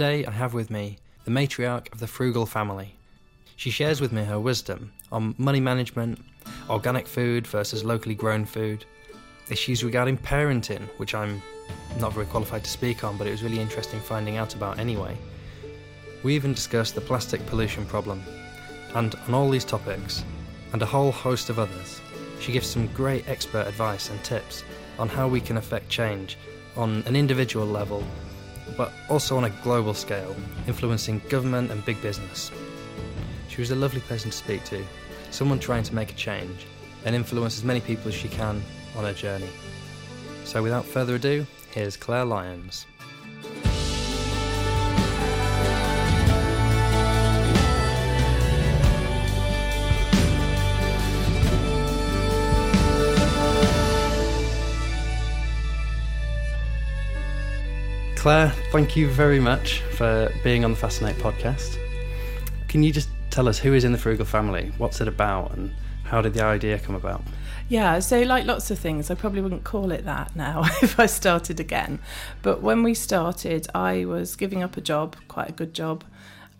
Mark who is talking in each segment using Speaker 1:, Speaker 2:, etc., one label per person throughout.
Speaker 1: Today I have with me the matriarch of the frugal family. She shares with me her wisdom on money management, organic food versus locally grown food, issues regarding parenting, which I'm not very qualified to speak on, but it was really interesting finding out about anyway. We even discussed the plastic pollution problem, and on all these topics, and a whole host of others, she gives some great expert advice and tips on how we can affect change on an individual level, but also on a global scale, influencing government and big business. She was a lovely person to speak to, someone trying to make a change and influence as many people as she can on her journey. So, without further ado, here's Claire Lyons. Claire, thank you very much for being on the Fascinate podcast. Can you just tell us who is in the Frugal family? What's it about? And how did the idea come about?
Speaker 2: Yeah, so like lots of things, I probably wouldn't call it that now if I started again. But when we started, I was giving up a job, quite a good job,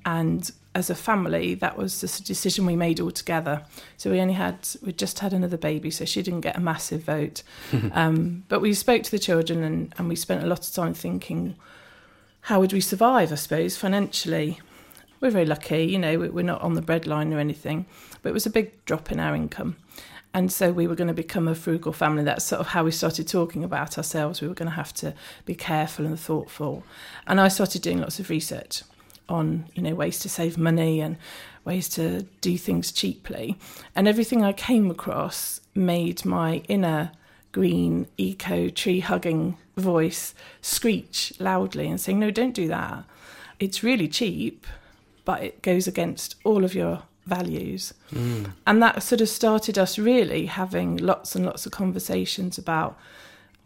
Speaker 2: and as a family, that was the decision we made all together. So we only had we just had another baby, so she didn't get a massive vote. um, but we spoke to the children, and, and we spent a lot of time thinking, how would we survive? I suppose financially, we're very lucky. You know, we're not on the breadline or anything, but it was a big drop in our income. And so we were going to become a frugal family. That's sort of how we started talking about ourselves. We were going to have to be careful and thoughtful. And I started doing lots of research on you know ways to save money and ways to do things cheaply. And everything i came across made my inner green eco tree hugging voice screech loudly and saying no don't do that. It's really cheap but it goes against all of your values. Mm. and that sort of started us really having lots and lots of conversations about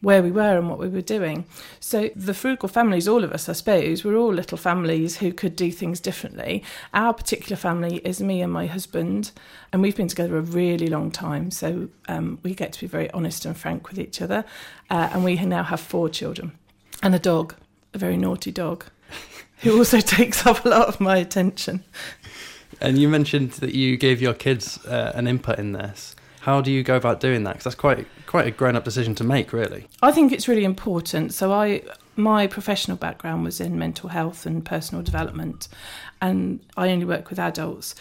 Speaker 2: where we were and what we were doing. So the frugal families, all of us, I suppose, we're all little families who could do things differently. Our particular family is me and my husband, and we've been together a really long time. So um, we get to be very honest and frank with each other. Uh, and we now have four children and a dog, a very naughty dog, who also takes up a lot of my attention.
Speaker 1: And you mentioned that you gave your kids uh, an input in this. How do you go about doing that? Because that's quite quite a grown up decision to make, really.
Speaker 2: I think it's really important. So I my professional background was in mental health and personal development, and I only work with adults.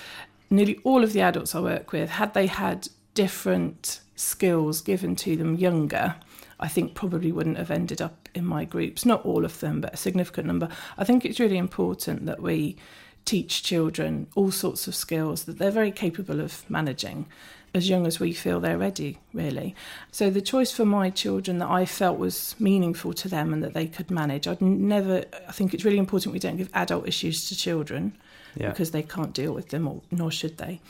Speaker 2: Nearly all of the adults I work with, had they had different skills given to them younger, I think probably wouldn't have ended up in my groups. Not all of them, but a significant number. I think it's really important that we teach children all sorts of skills that they're very capable of managing as young as we feel they're ready, really. So the choice for my children that I felt was meaningful to them and that they could manage, I'd never, I think it's really important we don't give adult issues to children yeah. because they can't deal with them, or, nor should they.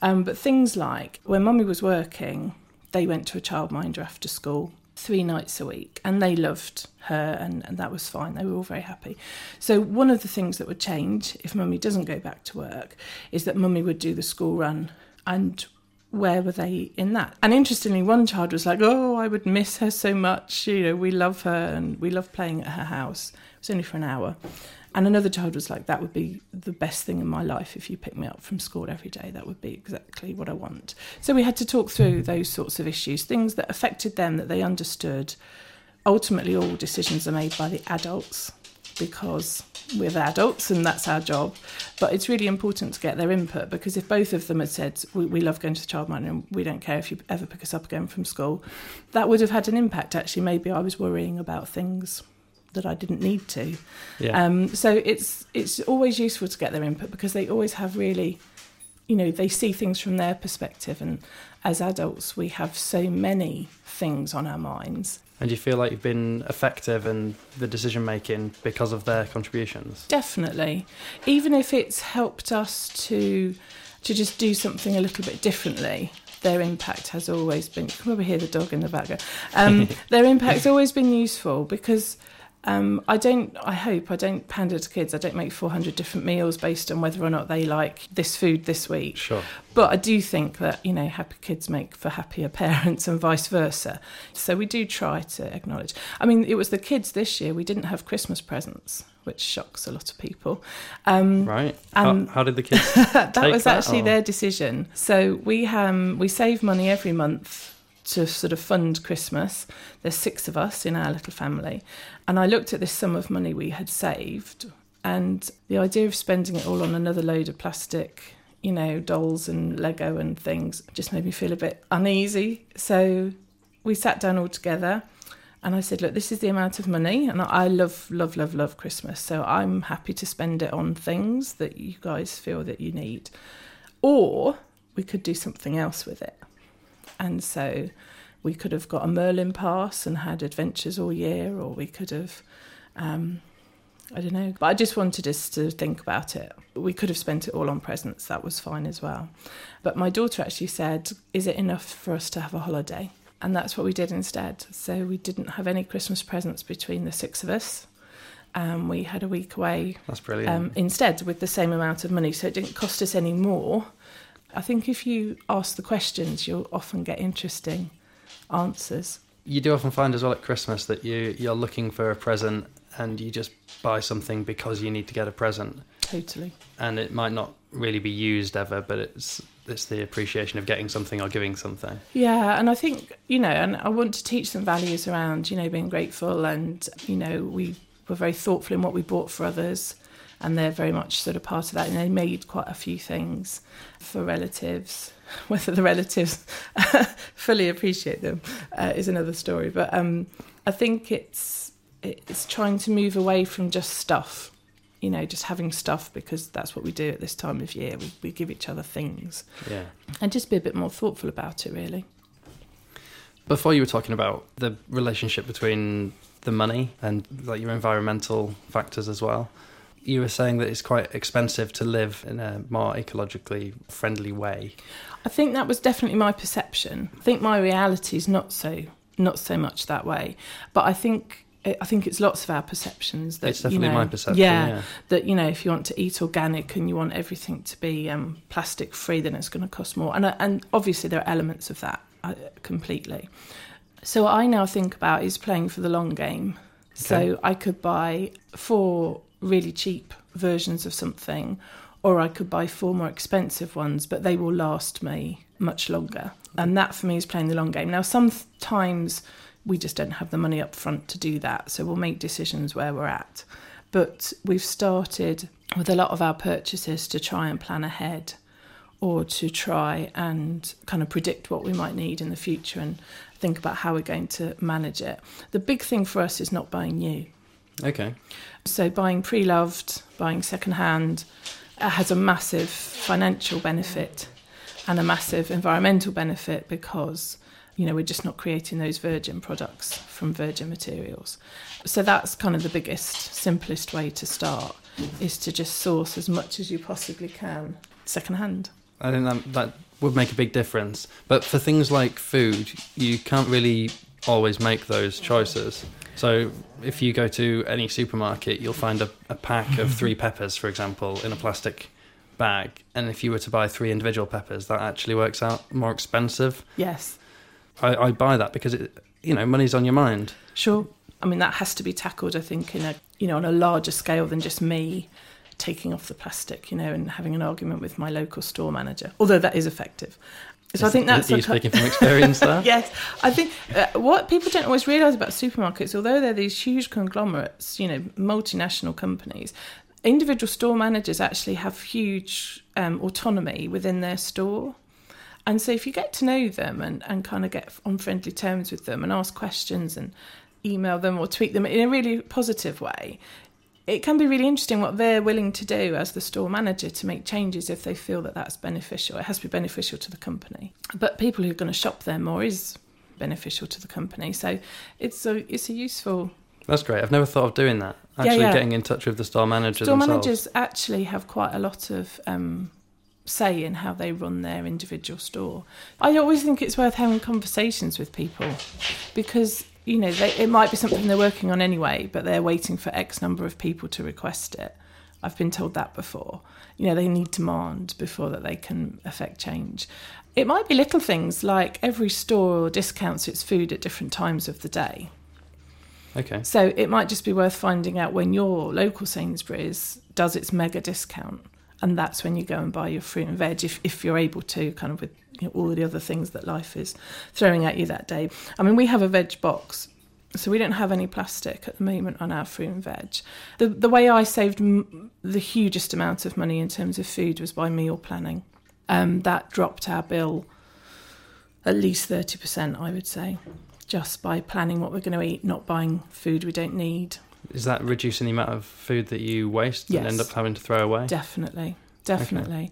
Speaker 2: Um, but things like when mummy was working, they went to a childminder after school three nights a week and they loved her and, and that was fine they were all very happy so one of the things that would change if mummy doesn't go back to work is that mummy would do the school run and where were they in that? And interestingly, one child was like, "Oh, I would miss her so much. You know, we love her and we love playing at her house." It was only for an hour. And another child was like, "That would be the best thing in my life if you pick me up from school every day. That would be exactly what I want." So we had to talk through those sorts of issues, things that affected them that they understood. Ultimately, all decisions are made by the adults because we're adults and that's our job. But it's really important to get their input because if both of them had said, we, we love going to the childminder and we don't care if you ever pick us up again from school, that would have had an impact actually. Maybe I was worrying about things that I didn't need to. Yeah. Um, so it's it's always useful to get their input because they always have really, you know, they see things from their perspective. And as adults, we have so many things on our minds
Speaker 1: and do you feel like you've been effective in the decision making because of their contributions?
Speaker 2: Definitely. Even if it's helped us to to just do something a little bit differently, their impact has always been. You can probably hear the dog in the background. Um, their impact's always been useful because Um, I don't. I hope I don't pander to kids. I don't make 400 different meals based on whether or not they like this food this week.
Speaker 1: Sure.
Speaker 2: But I do think that you know happy kids make for happier parents and vice versa. So we do try to acknowledge. I mean, it was the kids this year. We didn't have Christmas presents, which shocks a lot of people. Um,
Speaker 1: Right.
Speaker 2: and-
Speaker 1: how, how did the kids?
Speaker 2: that was actually their decision. So we um, we save money every month to sort of fund Christmas. There's six of us in our little family, and I looked at this sum of money we had saved, and the idea of spending it all on another load of plastic, you know, dolls and Lego and things, just made me feel a bit uneasy. So we sat down all together. And I said, look, this is the amount of money, and I love, love, love, love Christmas. So I'm happy to spend it on things that you guys feel that you need. Or we could do something else with it. And so we could have got a Merlin pass and had adventures all year, or we could have, um, I don't know. But I just wanted us to think about it. We could have spent it all on presents, that was fine as well. But my daughter actually said, Is it enough for us to have a holiday? And that's what we did instead. So we didn't have any Christmas presents between the six of us. Um, we had a week away
Speaker 1: That's brilliant.
Speaker 2: um, instead with the same amount of money. So it didn't cost us any more. I think if you ask the questions, you'll often get interesting answers.
Speaker 1: you do often find as well at Christmas that you you're looking for a present and you just buy something because you need to get a present,
Speaker 2: Totally.
Speaker 1: and it might not really be used ever, but it's it's the appreciation of getting something or giving something.
Speaker 2: Yeah, and I think, you know, and I want to teach them values around, you know, being grateful and, you know, we were very thoughtful in what we bought for others and they're very much sort of part of that and they made quite a few things for relatives. Whether the relatives fully appreciate them uh, is another story, but um, I think it's it's trying to move away from just stuff. You know, just having stuff because that's what we do at this time of year. We, we give each other things
Speaker 1: Yeah.
Speaker 2: and just be a bit more thoughtful about it, really.
Speaker 1: Before you were talking about the relationship between the money and like your environmental factors as well. You were saying that it's quite expensive to live in a more ecologically friendly way.
Speaker 2: I think that was definitely my perception. I think my reality is not so not so much that way, but I think I think it's lots of our perceptions that
Speaker 1: It's definitely
Speaker 2: you know,
Speaker 1: my perception.
Speaker 2: Yeah,
Speaker 1: Yeah.
Speaker 2: that you know if you want to eat organic and you want everything to be um, plastic free, then it's going to cost more. And uh, and obviously there are elements of that uh, completely. So what I now think about is playing for the long game. So I could buy four really cheap versions of something, or I could buy four more expensive ones, but they will last me much longer. And that for me is playing the long game. Now, sometimes we just don't have the money up front to do that, so we'll make decisions where we're at. But we've started with a lot of our purchases to try and plan ahead or to try and kind of predict what we might need in the future and think about how we're going to manage it. The big thing for us is not buying new.
Speaker 1: Okay.
Speaker 2: So buying pre-loved, buying second-hand uh, has a massive financial benefit and a massive environmental benefit because you know we're just not creating those virgin products from virgin materials. So that's kind of the biggest, simplest way to start is to just source as much as you possibly can second-hand.
Speaker 1: I think that that would make a big difference. But for things like food, you can't really always make those choices. So if you go to any supermarket, you'll find a, a pack of three peppers, for example, in a plastic bag. And if you were to buy three individual peppers, that actually works out more expensive.
Speaker 2: Yes,
Speaker 1: I, I buy that because it, you know, money's on your mind.
Speaker 2: Sure. I mean, that has to be tackled, I think, in a you know on a larger scale than just me taking off the plastic, you know, and having an argument with my local store manager. Although that is effective. So I
Speaker 1: Is-
Speaker 2: think that's
Speaker 1: you speaking from experience there?
Speaker 2: yes. I think uh, what people don't always realise about supermarkets, although they're these huge conglomerates, you know, multinational companies, individual store managers actually have huge um, autonomy within their store. And so if you get to know them and, and kind of get on friendly terms with them and ask questions and email them or tweet them in a really positive way, it can be really interesting what they're willing to do as the store manager to make changes if they feel that that's beneficial. It has to be beneficial to the company. But people who are going to shop there more is beneficial to the company. So it's a it's a useful
Speaker 1: That's great. I've never thought of doing that. Actually
Speaker 2: yeah.
Speaker 1: getting in touch with the store manager
Speaker 2: store
Speaker 1: themselves.
Speaker 2: managers actually have quite a lot of um, say in how they run their individual store. I always think it's worth having conversations with people because you know, they, it might be something they're working on anyway, but they're waiting for X number of people to request it. I've been told that before. You know, they need demand before that they can affect change. It might be little things like every store discounts its food at different times of the day.
Speaker 3: Okay.
Speaker 2: So it might just be worth finding out when your local Sainsbury's does its mega discount. And that's when you go and buy your fruit and veg if, if you're able to, kind of with you know, all the other things that life is throwing at you that day. I mean, we have a veg box, so we don't have any plastic at the moment on our fruit and veg. The, the way I saved m- the hugest amount of money in terms of food was by meal planning. Um, that dropped our bill at least 30%, I would say, just by planning what we're going to eat, not buying food we don't need.
Speaker 3: Is that reducing the amount of food that you waste
Speaker 2: Yes.
Speaker 3: and end up having to throw away?
Speaker 2: Definitely, definitely.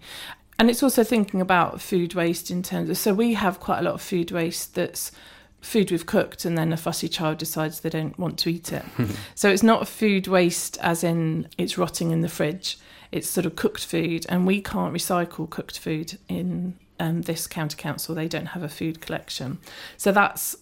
Speaker 2: And it's also thinking about food waste in terms of so we have quite a lot of food waste that's food we've cooked and then a fussy child decides they don't want to eat it. so it's not food waste as in it's rotting in the fridge. It's sort of cooked food and we can't recycle cooked food in um, this county council. They don't have a food collection. So that's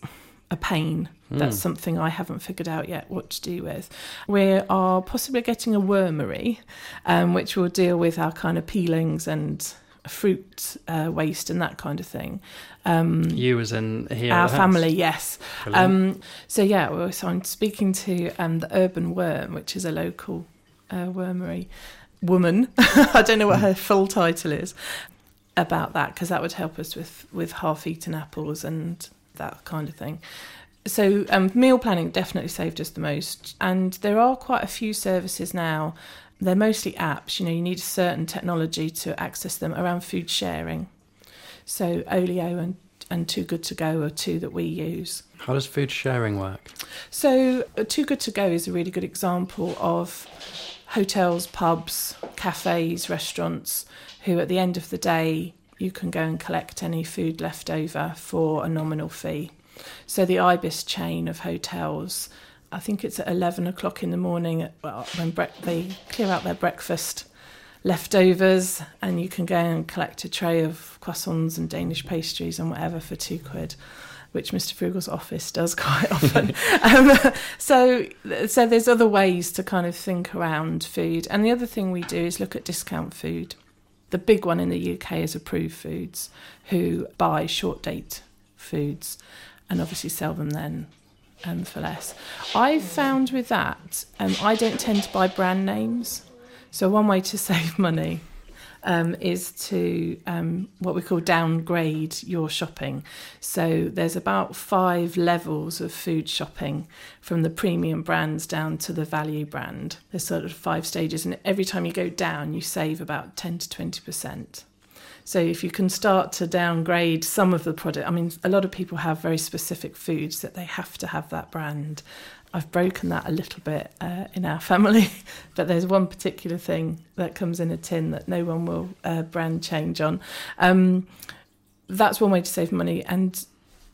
Speaker 2: a pain. That's something I haven't figured out yet what to do with. We are possibly getting a wormery, um, which will deal with our kind of peelings and fruit uh, waste and that kind of thing. Um,
Speaker 3: You as in here.
Speaker 2: our family, yes. Um, so yeah, well, so I'm speaking to um, the Urban Worm, which is a local uh, wormery woman. I don't know what her full title is about that because that would help us with with half-eaten apples and that kind of thing. So um, meal planning definitely saved us the most, and there are quite a few services now. They're mostly apps. You know, you need a certain technology to access them around food sharing. So Olio and and Too Good to Go are two that we use.
Speaker 3: How does food sharing work?
Speaker 2: So, uh, Too Good to Go is a really good example of hotels, pubs, cafes, restaurants who, at the end of the day, you can go and collect any food left over for a nominal fee. So, the Ibis chain of hotels, I think it's at 11 o'clock in the morning well, when bre- they clear out their breakfast leftovers, and you can go and collect a tray of croissants and Danish pastries and whatever for two quid which Mr. Frugal's office does quite often. um, so, so there's other ways to kind of think around food. And the other thing we do is look at discount food. The big one in the UK is Approved Foods, who buy short date foods and obviously sell them then um, for less. I've found with that, um, I don't tend to buy brand names. So one way to save money um, is to um, what we call downgrade your shopping. So there's about five levels of food shopping from the premium brands down to the value brand. There's sort of five stages, and every time you go down, you save about 10 to 20%. So if you can start to downgrade some of the product, I mean, a lot of people have very specific foods that they have to have that brand. I've broken that a little bit uh, in our family, but there's one particular thing that comes in a tin that no one will uh, brand change on. Um, that's one way to save money. And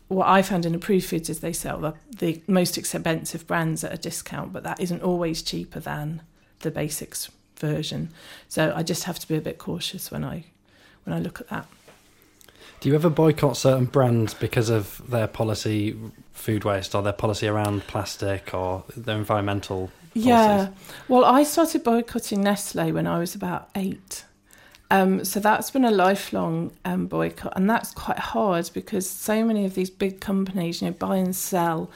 Speaker 2: what I found in approved foods is they sell the, the most expensive brands at a discount, but that isn't always cheaper than the basics version. So I just have to be a bit cautious when I when I look at that.
Speaker 3: Do you ever boycott certain brands because of their policy, food waste, or their policy around plastic, or their environmental? policies?
Speaker 2: Yeah. Well, I started boycotting Nestle when I was about eight. Um, so that's been a lifelong um, boycott, and that's quite hard because so many of these big companies, you know, buy and sell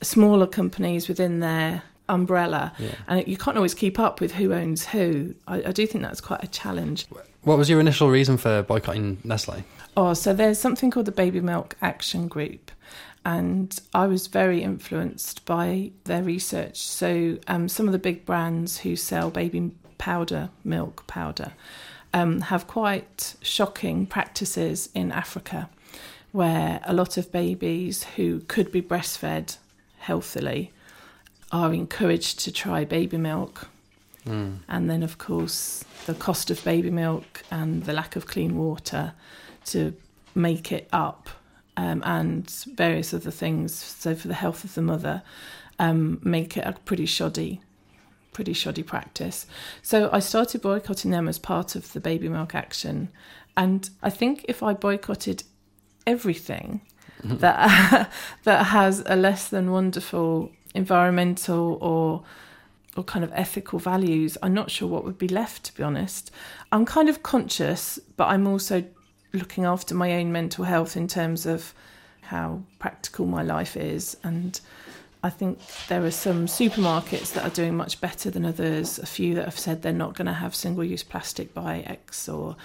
Speaker 2: smaller companies within their umbrella,
Speaker 3: Yeah.
Speaker 2: and you can't always keep up with who owns who. I, I do think that's quite a challenge.
Speaker 3: What was your initial reason for boycotting Nestle?
Speaker 2: Oh, so there's something called the Baby Milk Action Group, and I was very influenced by their research. So, um, some of the big brands who sell baby powder, milk powder, um, have quite shocking practices in Africa where a lot of babies who could be breastfed healthily are encouraged to try baby milk.
Speaker 3: Mm.
Speaker 2: And then, of course, the cost of baby milk and the lack of clean water to make it up, um, and various other things. So, for the health of the mother, um, make it a pretty shoddy, pretty shoddy practice. So, I started boycotting them as part of the baby milk action. And I think if I boycotted everything, that that has a less than wonderful environmental or or kind of ethical values, I'm not sure what would be left, to be honest. I'm kind of conscious, but I'm also looking after my own mental health in terms of how practical my life is. And I think there are some supermarkets that are doing much better than others, a few that have said they're not going to have single use plastic by X or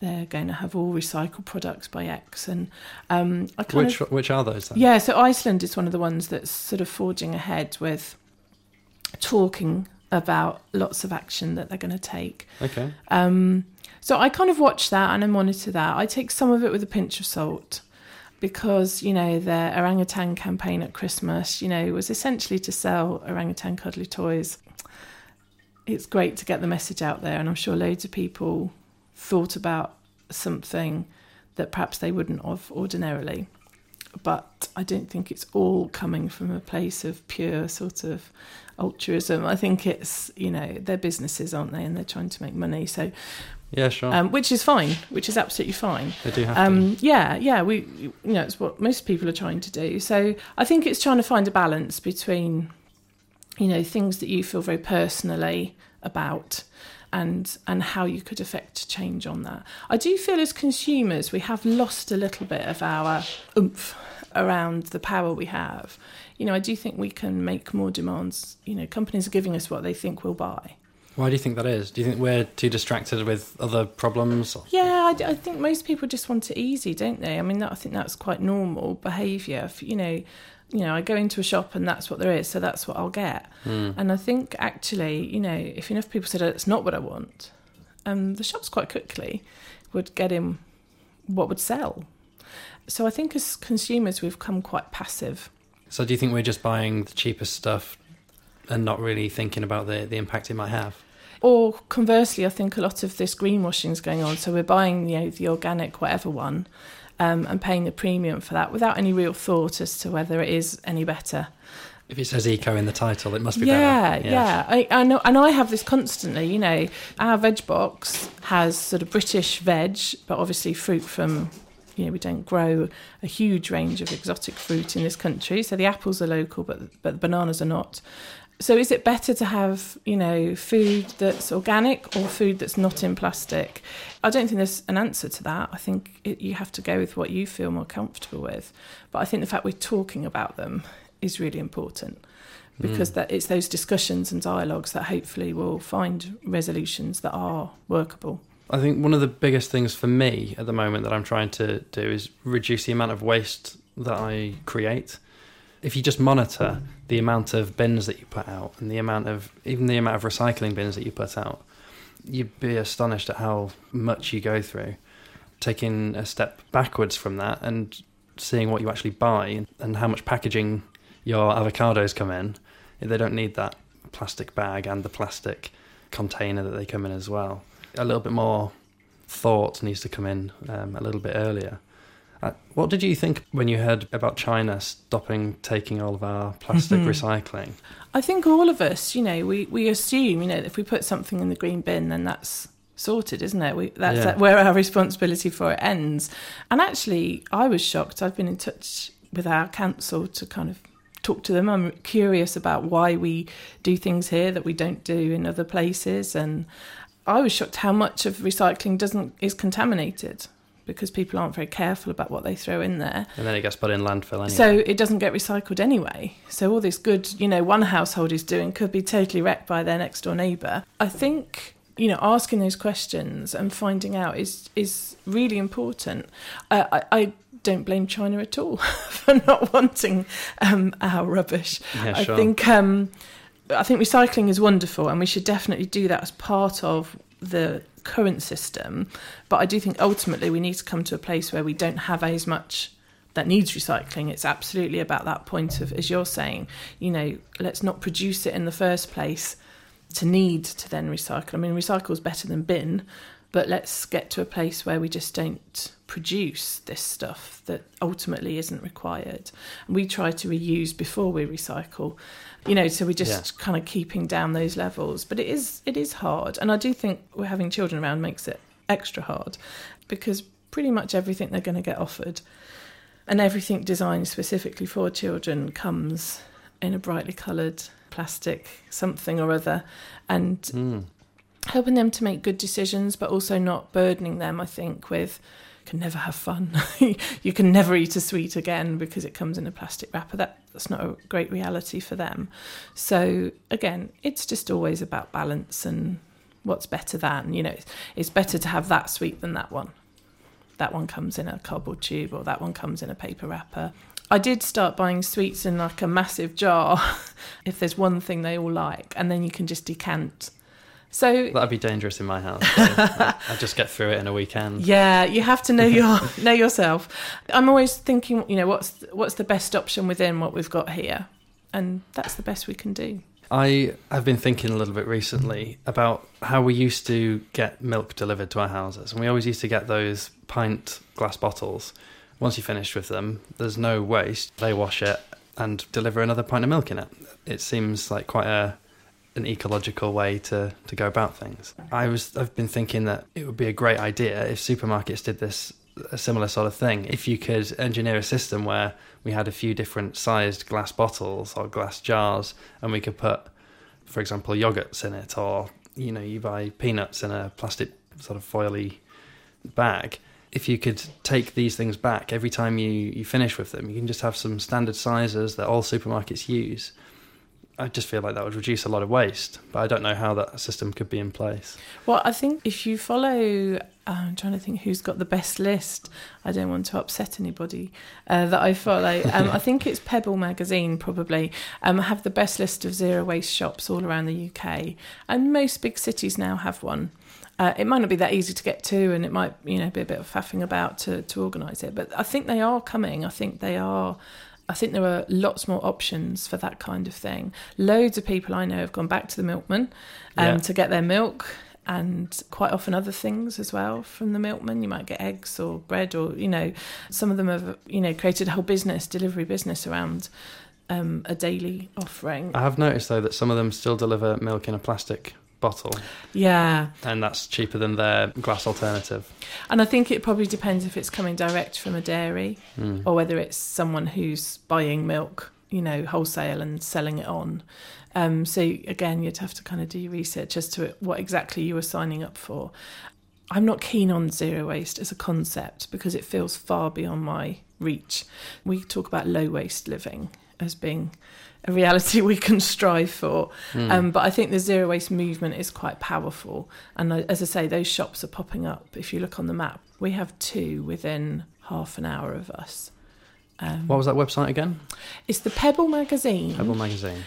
Speaker 2: they're going to have all recycled products by X. And um, I kind
Speaker 1: which
Speaker 2: of,
Speaker 1: which are those? Then?
Speaker 2: Yeah, so Iceland is one of the ones that's sort of forging ahead with talking about lots of action that they're going to take.
Speaker 1: Okay.
Speaker 2: Um, so I kind of watch that and I monitor that. I take some of it with a pinch of salt because, you know, their orangutan campaign at Christmas, you know, was essentially to sell orangutan cuddly toys. It's great to get the message out there, and I'm sure loads of people thought about something that perhaps they wouldn't have ordinarily. But I don't think it's all coming from a place of pure sort of altruism. I think it's, you know, they're businesses, aren't they? And they're trying to make money. So
Speaker 1: yeah, sure.
Speaker 2: Um, which is fine, which is absolutely fine.
Speaker 1: They do have
Speaker 2: um,
Speaker 1: to.
Speaker 2: Yeah, yeah. We, you know, it's what most people are trying to do. So I think it's trying to find a balance between, you know, things that you feel very personally about, and and how you could affect change on that. I do feel as consumers we have lost a little bit of our oomph around the power we have. You know, I do think we can make more demands. You know, companies are giving us what they think we'll buy.
Speaker 1: Why do you think that is? Do you think we're too distracted with other problems?
Speaker 2: Yeah, I, I think most people just want it easy, don't they? I mean, that, I think that's quite normal behaviour. You know, you know, I go into a shop and that's what there is, so that's what I'll get.
Speaker 1: Mm.
Speaker 2: And I think actually, you know, if enough people said it's not what I want, um, the shops quite quickly would get in what would sell. So I think as consumers, we've come quite passive.
Speaker 1: So do you think we're just buying the cheapest stuff and not really thinking about the, the impact it might have?
Speaker 2: Or conversely, I think a lot of this greenwashing is going on. So we're buying you know, the organic whatever one um, and paying the premium for that without any real thought as to whether it is any better.
Speaker 1: If it says eco in the title, it must be
Speaker 2: yeah,
Speaker 1: better.
Speaker 2: Yeah, yeah. I, I know, and I have this constantly. You know, our veg box has sort of British veg, but obviously fruit from. You know, we don't grow a huge range of exotic fruit in this country, so the apples are local, but but the bananas are not so is it better to have you know food that's organic or food that's not in plastic? I don't think there's an answer to that. I think it, you have to go with what you feel more comfortable with. But i think the fact we're talking about them is really important because mm. that it's those discussions and dialogues that hopefully will find resolutions that are workable.
Speaker 1: I think one of the biggest things for me at the moment that I'm trying to do is reduce the amount of waste that I create. If you just monitor the amount of bins that you put out and the amount of even the amount of recycling bins that you put out, you'd be astonished at how much you go through. Taking a step backwards from that and seeing what you actually buy and how much packaging your avocados come in, they don't need that plastic bag and the plastic container that they come in as well. A little bit more thought needs to come in um, a little bit earlier. Uh, what did you think when you heard about China stopping taking all of our plastic mm-hmm. recycling?
Speaker 2: I think all of us, you know, we, we assume, you know, if we put something in the green bin, then that's sorted, isn't it? We, that's yeah. where our responsibility for it ends. And actually, I was shocked. I've been in touch with our council to kind of talk to them. I'm curious about why we do things here that we don't do in other places. And I was shocked how much of recycling doesn't is contaminated because people aren't very careful about what they throw in there.
Speaker 1: And then it gets put in landfill anyway.
Speaker 2: So it doesn't get recycled anyway. So all this good, you know, one household is doing could be totally wrecked by their next door neighbour. I think you know asking those questions and finding out is is really important. Uh, I, I don't blame China at all for not wanting um, our rubbish.
Speaker 1: Yeah,
Speaker 2: I think um, I think recycling is wonderful, and we should definitely do that as part of the current system. But I do think ultimately we need to come to a place where we don't have as much that needs recycling. It's absolutely about that point of, as you're saying, you know, let's not produce it in the first place to need to then recycle. I mean, recycle is better than bin, but let's get to a place where we just don't produce this stuff that ultimately isn't required. And we try to reuse before we recycle you know so we're just yeah. kind of keeping down those levels but it is it is hard and i do think we're having children around makes it extra hard because pretty much everything they're going to get offered and everything designed specifically for children comes in a brightly coloured plastic something or other, and
Speaker 1: Mm.
Speaker 2: helping them to make good decisions, but also not burdening them. I think with can never have fun. you can never eat a sweet again because it comes in a plastic wrapper. That that's not a great reality for them. So again, it's just always about balance and what's better than. You know, it's, it's better to have that sweet than that one. That one comes in a cardboard tube, or that one comes in a paper wrapper. I did start buying sweets in like a massive jar if there's one thing they all like, and then you can just decant. So
Speaker 1: That'd be dangerous in my house. so I, I just get through it in a weekend.
Speaker 2: yeah, you have to know your know yourself. I'm always thinking, you know, what's what's the best option within what we've got here, and that's the best we can do.
Speaker 1: I have been thinking a little bit recently about how we used to get milk delivered to our houses, and we always used to get those pint glass bottles. Once you finished with them, there's no waste. They wash it and deliver another pint of milk in it. It seems like quite a an ecological way to, to go about things. I was I've been thinking that it would be a great idea if supermarkets did this a similar sort of thing. If you could engineer a system where we had a few different sized glass bottles or glass jars and we could put for example yogurts in it or you know you buy peanuts in a plastic sort of foily bag if you could take these things back every time you, you finish with them you can just have some standard sizes that all supermarkets use I just feel like that would reduce a lot of waste, but I don't know how that system could be in place.
Speaker 2: Well, I think if you follow, uh, I'm trying to think who's got the best list. I don't want to upset anybody uh, that I follow. Um, I think it's Pebble magazine probably um, have the best list of zero waste shops all around the UK, and most big cities now have one. Uh, it might not be that easy to get to, and it might you know be a bit of faffing about to to organise it. But I think they are coming. I think they are. I think there are lots more options for that kind of thing. Loads of people I know have gone back to the milkman um,
Speaker 1: Yeah.
Speaker 2: to get their milk and quite often other things as well from the milkman. You might get eggs or bread, or you know, some of them have you know created a whole business, delivery business around um, a daily offering.
Speaker 1: I have noticed though that some of them still deliver milk in a plastic bottle,
Speaker 2: Yeah,
Speaker 1: and that's cheaper than their glass alternative.
Speaker 2: and I think it probably depends if it's coming direct from a dairy
Speaker 1: Mm.
Speaker 2: or whether it's someone who's buying milk, you know, wholesale and selling it on. Um, so again, you'd have to kind of do your research as to what exactly you were signing up for. I'm not keen on zero waste as a concept because it feels far beyond my reach. We talk about low waste living as being a reality we can strive for.
Speaker 1: Mm.
Speaker 2: Um, but I think the zero waste movement is quite powerful. And as I say, those shops are popping up. If you look on the map, we have two within half an hour of us. Um,
Speaker 1: What was that website again?
Speaker 2: it's the Pebble magazine.
Speaker 1: Pebble magazine.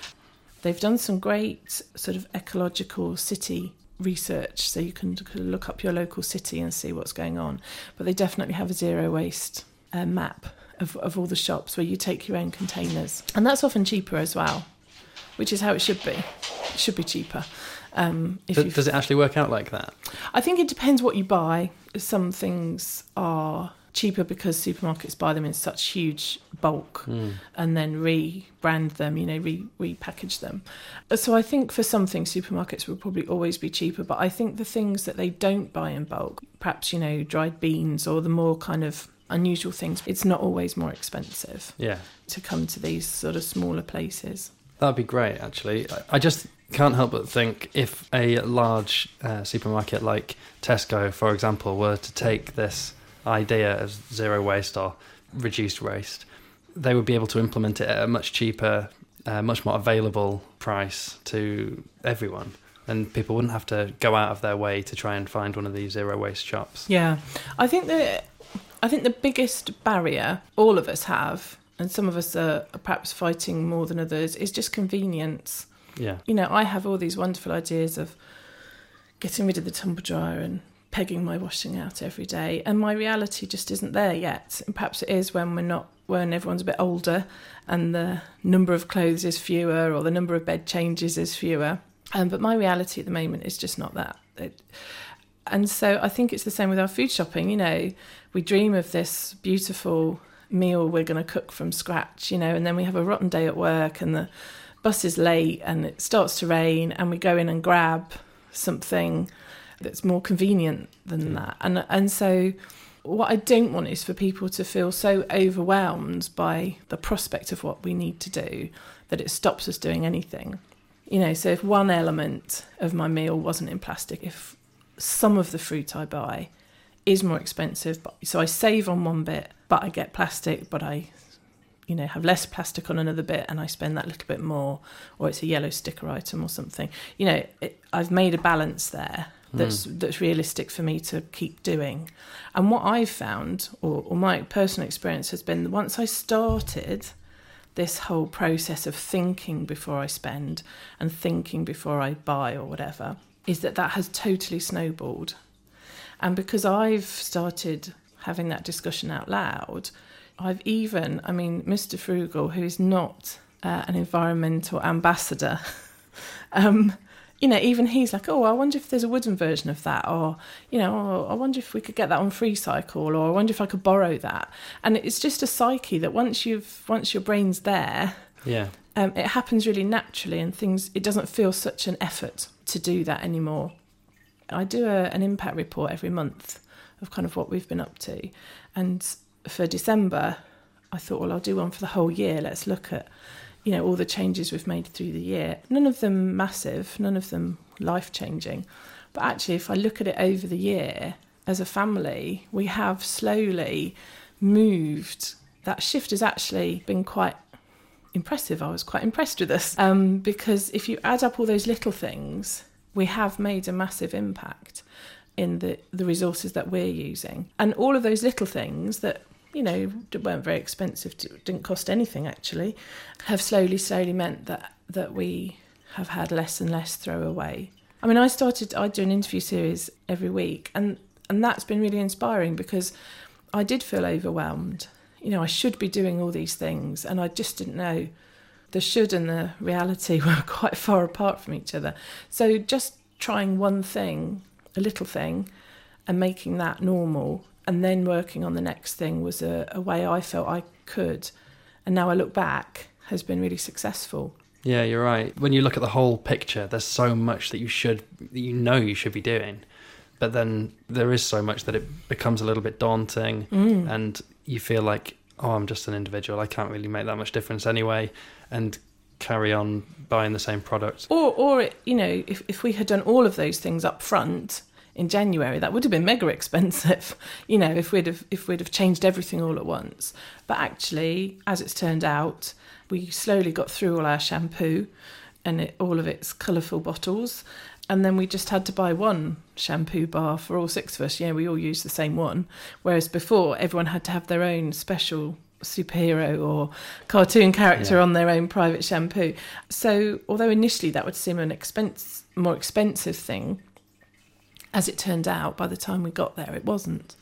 Speaker 2: They've done some great sort of ecological city research, so you can look up your local city and see what's going on. But they definitely have a zero waste uh, map of, of all the shops where you take your own containers, and that's often cheaper as well, which is how it should be. It should be cheaper. Um, if
Speaker 1: Does, does it actually work out like that?
Speaker 2: I think it depends what you buy. Some things are cheaper because supermarkets buy them in such huge bulk
Speaker 1: Mm.
Speaker 2: and then rebrand them, you know, re repackage them. So I think for some things supermarkets will probably always be cheaper, but I think the things that they don't buy in bulk, perhaps, you know, dried beans or the more kind of unusual things, it's not always more expensive
Speaker 1: Yeah,
Speaker 2: to come to these sort of smaller places.
Speaker 1: that'd be great. Actually, I- just can't help but think if a large uh, supermarket like Tesco, for example, were to take this idea of zero waste or reduced waste, they would be able to implement it at a much cheaper, uh, much more available price to everyone. And people wouldn't have to go out of their way to try and find one of these zero waste shops.
Speaker 2: Yeah, I think the I think the biggest barrier all of us have, and some of us are, are perhaps fighting more than others, is just convenience.
Speaker 1: Yeah.
Speaker 2: You know, I have all these wonderful ideas of getting rid of the tumble dryer and pegging my washing out every day, and my reality just isn't there yet. And perhaps it is when we're not when everyone's a bit older and the number of clothes is fewer or the number of bed changes is fewer. Um, but my reality at the moment is just not that. It, and so I think it's the same with our food shopping. You know, we dream of this beautiful meal we're going to cook from scratch, you know, and then we have a rotten day at work and the bus is late and it starts to rain and we go in and grab something that's more convenient than
Speaker 1: Mm.
Speaker 2: that. And and so what I don't want is for people to feel so overwhelmed by the prospect of what we need to do that it stops us doing anything. You know, so if one element of my meal wasn't in plastic, if some of the fruit I buy is more expensive, but so I save on one bit, but I get plastic, but I you know have less plastic on another bit and I spend that little bit more or it's a yellow sticker item or something you know it, I've made a balance there that's mm. that's realistic for me to keep doing and what I've found or, or my personal experience has been once I started this whole process of thinking before I spend and thinking before I buy or whatever is that that has totally snowballed and because I've started having that discussion out loud I've even, I mean, Mr. Frugal, who is not uh, an environmental ambassador, um, you know, even he's like, oh, I wonder if there's a wooden version of that, or you know, oh, I wonder if we could get that on FreeCycle, or I wonder if I could borrow that. And it's just a psyche that once you've once your brain's there,
Speaker 1: yeah,
Speaker 2: um, it happens really naturally, and things. It doesn't feel such an effort to do that anymore. I do a, an impact report every month of kind of what we've been up to, and for December, I thought, well, I'll do one for the whole year. Let's look at, you know, all the changes we've made through the year. None of them massive, none of them life changing. But actually, if I look at it over the year, as a family, we have slowly moved. That shift has actually been quite impressive. I was quite impressed with this um, because if you add up all those little things, we have made a massive impact in the, the resources that we're using. And all of those little things that you know, weren't very expensive, didn't cost anything actually, have slowly, slowly meant that that we have had less and less throwaway. I mean, I started, I do an interview series every week, and and that's been really inspiring because I did feel overwhelmed. You know, I should be doing all these things, and I just didn't know. The should and the reality were quite far apart from each other. So just trying one thing, a little thing, and making that normal and then working on the next thing was a, a way I felt I could. And now I look back, has been really successful.
Speaker 1: Yeah, you're right. When you look at the whole picture, there's so much that you should, that you know, you should be doing, but then there is so much that it becomes a little bit daunting, mm. and you feel like, oh, I'm just an individual. I can't really make that much difference anyway, and carry on buying the same product.
Speaker 2: Or, or you know, if if we had done all of those things up front, in January. That would have been mega expensive, you know, if we'd have if we'd have changed everything all at once. But actually, as it's turned out, we slowly got through all our shampoo and it, all of its colourful bottles. And then we just had to buy one shampoo bar for all six of us. Yeah, we all used the same one. Whereas before, everyone had to have their own special superhero or cartoon character yeah. on their own private shampoo. So, although initially that would seem an expense, more expensive thing, as it turned out, by the time we got there, it wasn't.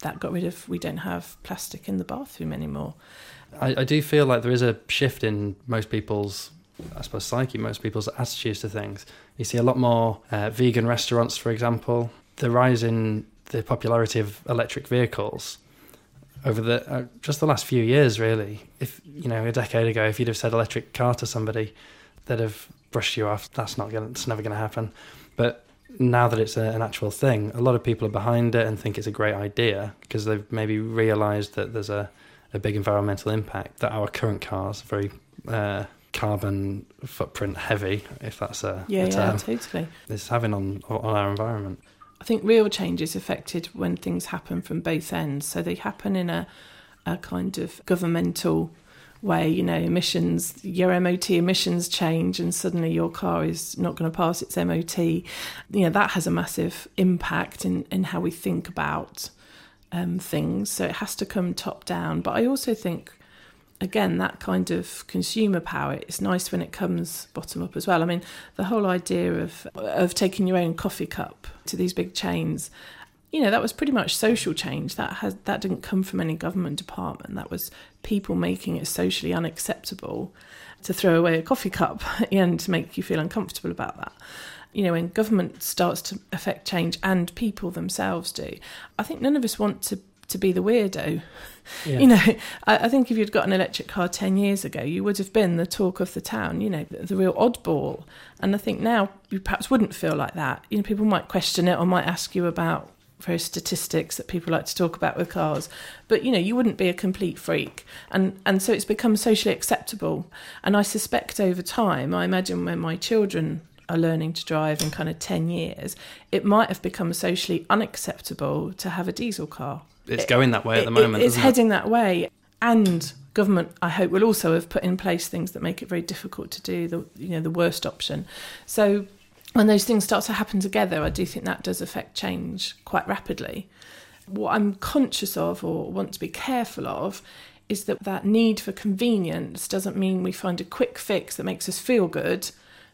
Speaker 2: That got rid of, we don't have plastic in the bathroom anymore.
Speaker 1: I, I do feel like there is a shift in most people's, I suppose, psyche, most people's attitudes to things. You see a lot more uh, vegan restaurants, for example. The rise in the popularity of electric vehicles over the uh, just the last few years, really. If you know, a decade ago, if you'd have said electric car to somebody, they'd have brushed you off. That's not going. It's never going to happen. But now that it's a, an actual thing, a lot of people are behind it and think it's a great idea because they've maybe realised that there's a, a big environmental impact that our current cars very uh, carbon footprint heavy, if that's a,
Speaker 2: yeah,
Speaker 1: a term,
Speaker 2: yeah, totally.
Speaker 1: It's having on on our environment.
Speaker 2: I think real change is affected when things happen from both ends. So they happen in a a kind of governmental way, you know, emissions, your MOT emissions change and suddenly your car is not going to pass its MOT, you know, that has a massive impact in, in how we think about um, things. So it has to come top down. But I also think, again, that kind of consumer power, it's nice when it comes bottom up as well. I mean, the whole idea of, of taking your own coffee cup to these big chains you know that was pretty much social change. That has that didn't come from any government department. That was people making it socially unacceptable to throw away a coffee cup and to make you feel uncomfortable about that. You know when government starts to affect change and people themselves do i think none of us want to to be the weirdo yeah. you know I, I, think if you'd got an electric car 10 years ago you would have been the talk of the town you know the, the real oddball and i think now you perhaps wouldn't feel like that you know people might question it or might ask you about various statistics that people like to talk about with cars. But you know, you wouldn't be a complete freak, and and so it's become socially acceptable. And I suspect over time, I imagine when my children are learning to drive in kind of 10 years, it might have become socially unacceptable to have a diesel car.
Speaker 1: It's going that way at the moment.
Speaker 2: It, it's heading that way. And government, I hope, will also have put in place things that make it very difficult to do the you know the worst option. So when those things start to happen together, I do think that does affect change quite rapidly. What I'm conscious of or want to be careful of is that that need for convenience doesn't mean we find a quick fix that makes us feel good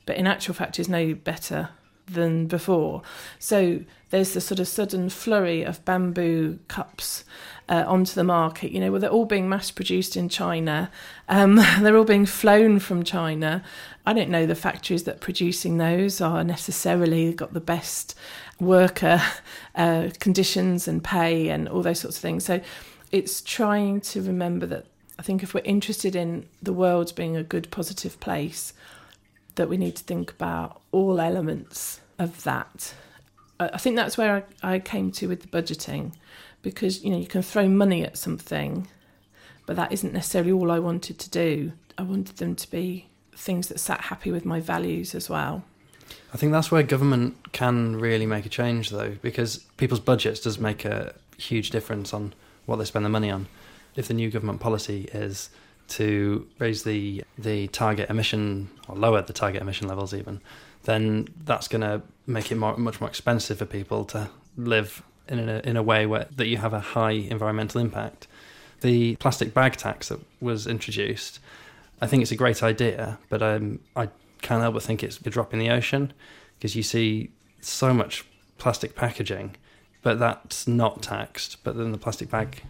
Speaker 2: but in actual fact is no better than before. So there's the sort of sudden flurry of bamboo cups uh, onto the market. You know, well, they're all being mass produced in China. Um, they're all being flown from China. I don't know the factories that are producing those are necessarily got the best worker uh, conditions and pay and all those sorts of things. So it's trying to remember that I think if we're interested in the world being a good, positive place, that we need to think about all elements of that. I think that's where I, I came to with the budgeting, because you know you can throw money at something, but that isn't necessarily all I wanted to do. I wanted them to be things that sat happy with my values as well.
Speaker 1: I think that's where government can really make a change, though, because people's budgets does make a huge difference on what they spend their money on. If the new government policy is to raise the the target emission or lower the target emission levels even, then that's going to make it more, much more expensive for people to live in a, in a way where that you have a high environmental impact. The plastic bag tax that was introduced, I think it's a great idea, but um, I can't help but think it's a drop in the ocean because you see so much plastic packaging, but that's not taxed. But then the plastic bag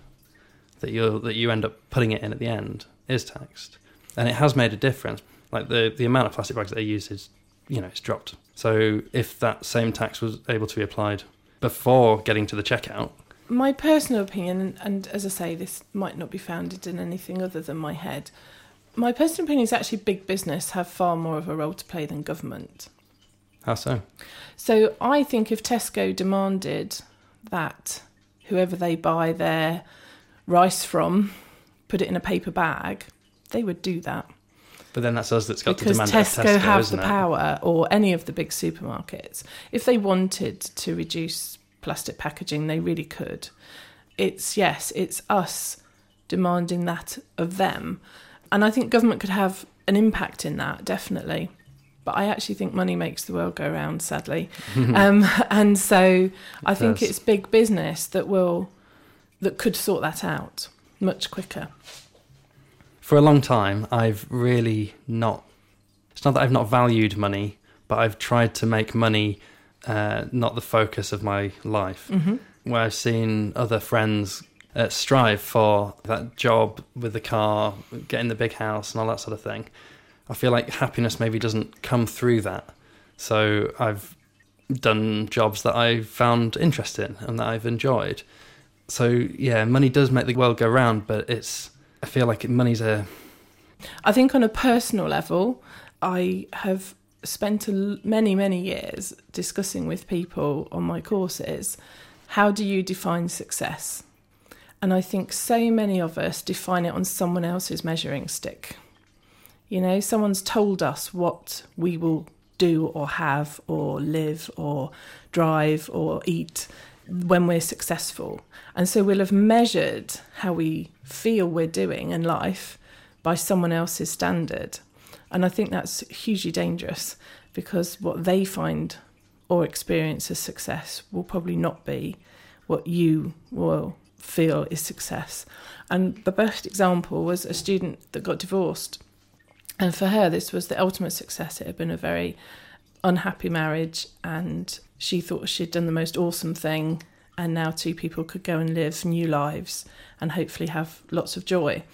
Speaker 1: that you that you end up putting it in at the end is taxed, and it has made a difference. Like the the amount of plastic bags that they use is, you know, it's dropped. So if that same tax was able to be applied before getting to the checkout,
Speaker 2: my personal opinion, and as I say, this might not be founded in anything other than my head. My personal opinion is actually big business have far more of a role to play than government.
Speaker 1: How so?
Speaker 2: So I think if Tesco demanded that whoever they buy their rice from put it in a paper bag, they would do that.
Speaker 1: But then that's us that's got
Speaker 2: because
Speaker 1: to demand
Speaker 2: Tesco,
Speaker 1: Tesco
Speaker 2: have the
Speaker 1: it?
Speaker 2: power, or any of the big supermarkets. If they wanted to reduce plastic packaging, they really could. It's yes, it's us demanding that of them, and I think government could have an impact in that definitely. But I actually think money makes the world go round, sadly, um, and so I think it's big business that will that could sort that out much quicker.
Speaker 1: For a long time, I've really not. It's not that I've not valued money, but I've tried to make money uh, not the focus of my life.
Speaker 2: hmm
Speaker 1: Where I've seen other friends uh, strive for that job with the car, getting the big house, and all that sort of thing. I feel like happiness maybe doesn't come through that. So I've done jobs that I found interesting and that I've enjoyed. So yeah, money does make the world go round, but it's I feel like money's a
Speaker 2: I think on a personal level, I have spent many, many years discussing with people on my courses how do you define success? And I think so many of us define it on someone else's measuring stick. You know, someone's told us what we will do or have or live or drive or eat when we're successful. And so we'll have measured how we feel we're doing in life by someone else's standard. And I think that's hugely dangerous because what they find or experience as success will probably not be what you will feel is success. And the best example was a student that got divorced. And for her, this was the ultimate success. It had been a very unhappy marriage, and she thought she'd done the most awesome thing. And now two people could go and live new lives and hopefully have lots of joy.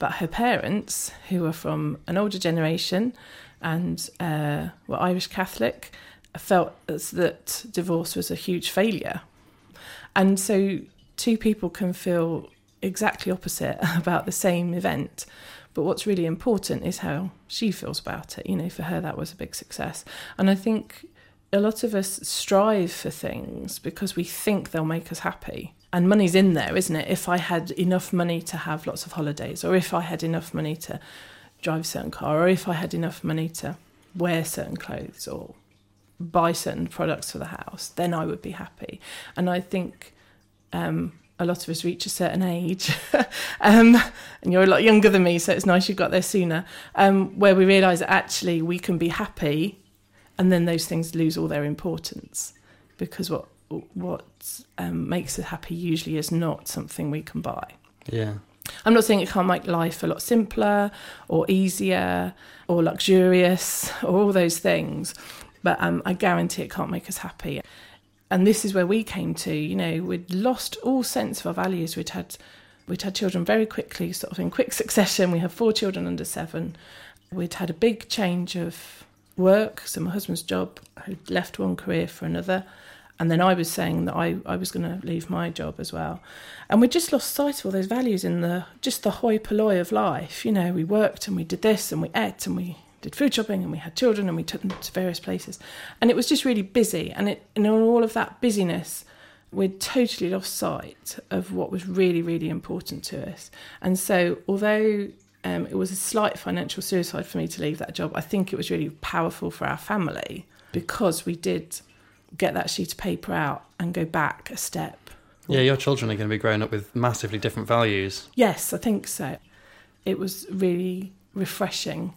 Speaker 2: But her parents, who were from an older generation and uh, were Irish Catholic, felt as that divorce was a huge failure. And so two people can feel exactly opposite about the same event. But what's really important is how she feels about it. You know, for her, that was a big success. And I think a lot of us strive for things because we think they'll make us happy. And money's in there, isn't it? If I had enough money to have lots of holidays, or if I had enough money to drive a certain car, or if I had enough money to wear certain clothes or buy certain products for the house, then I would be happy. And I think um, a lot of us reach a certain age, um, and you're a lot younger than me, so it's nice you got there sooner, um, where we realise that actually we can be happy, and then those things lose all their importance because what what um, makes us happy usually is not something we can buy.
Speaker 1: Yeah.
Speaker 2: I'm not saying it can't make life a lot simpler or easier or luxurious or all those things, but um, I guarantee it can't make us happy. And this is where we came to. You know, we'd lost all sense of our values. We'd had we'd had children very quickly, sort of in quick succession. We have four children under seven. We'd had a big change of work. So my husband's job had left one career for another. And then I was saying that I, I was going to leave my job as well. And we just lost sight of all those values in the just the hoi polloi of life. You know, we worked and we did this and we ate and we did food shopping and we had children and we took them to various places. And it was just really busy. And it and all of that busyness, we'd totally lost sight of what was really, really important to us. And so although um, it was a slight financial suicide for me to leave that job, I think it was really powerful for our family because we did get that sheet of paper out and go back a step.
Speaker 1: Yeah, your children are going to be growing up with massively different values.
Speaker 2: Yes, I think so. It was really refreshing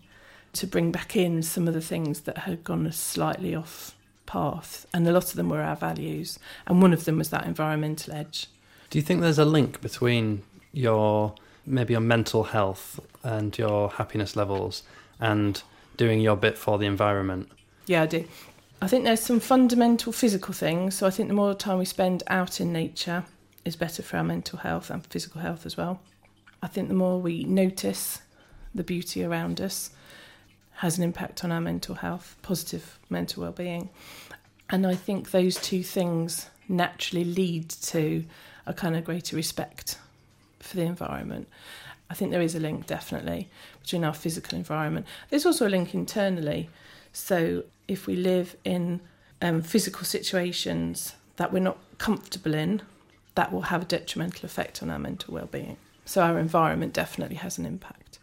Speaker 2: to bring back in some of the things that had gone slightly off path, and a lot of them were our values, and one of them was that environmental edge.
Speaker 1: Do you think there's a link between your maybe your mental health and your happiness levels and doing your bit for the environment?
Speaker 2: Yeah, I do. I think there's some fundamental physical things. So I think the more time we spend out in nature is better for our mental health and physical health as well. I think the more we notice the beauty around us has an impact on our mental health, positive mental well-being. And I think those two things naturally lead to a kind of greater respect for the environment. I think there is a link definitely between our physical environment. There's also a link internally. So if we live in um, physical situations that we're not comfortable in, that will have a detrimental effect on our mental well-being. So our environment definitely has an impact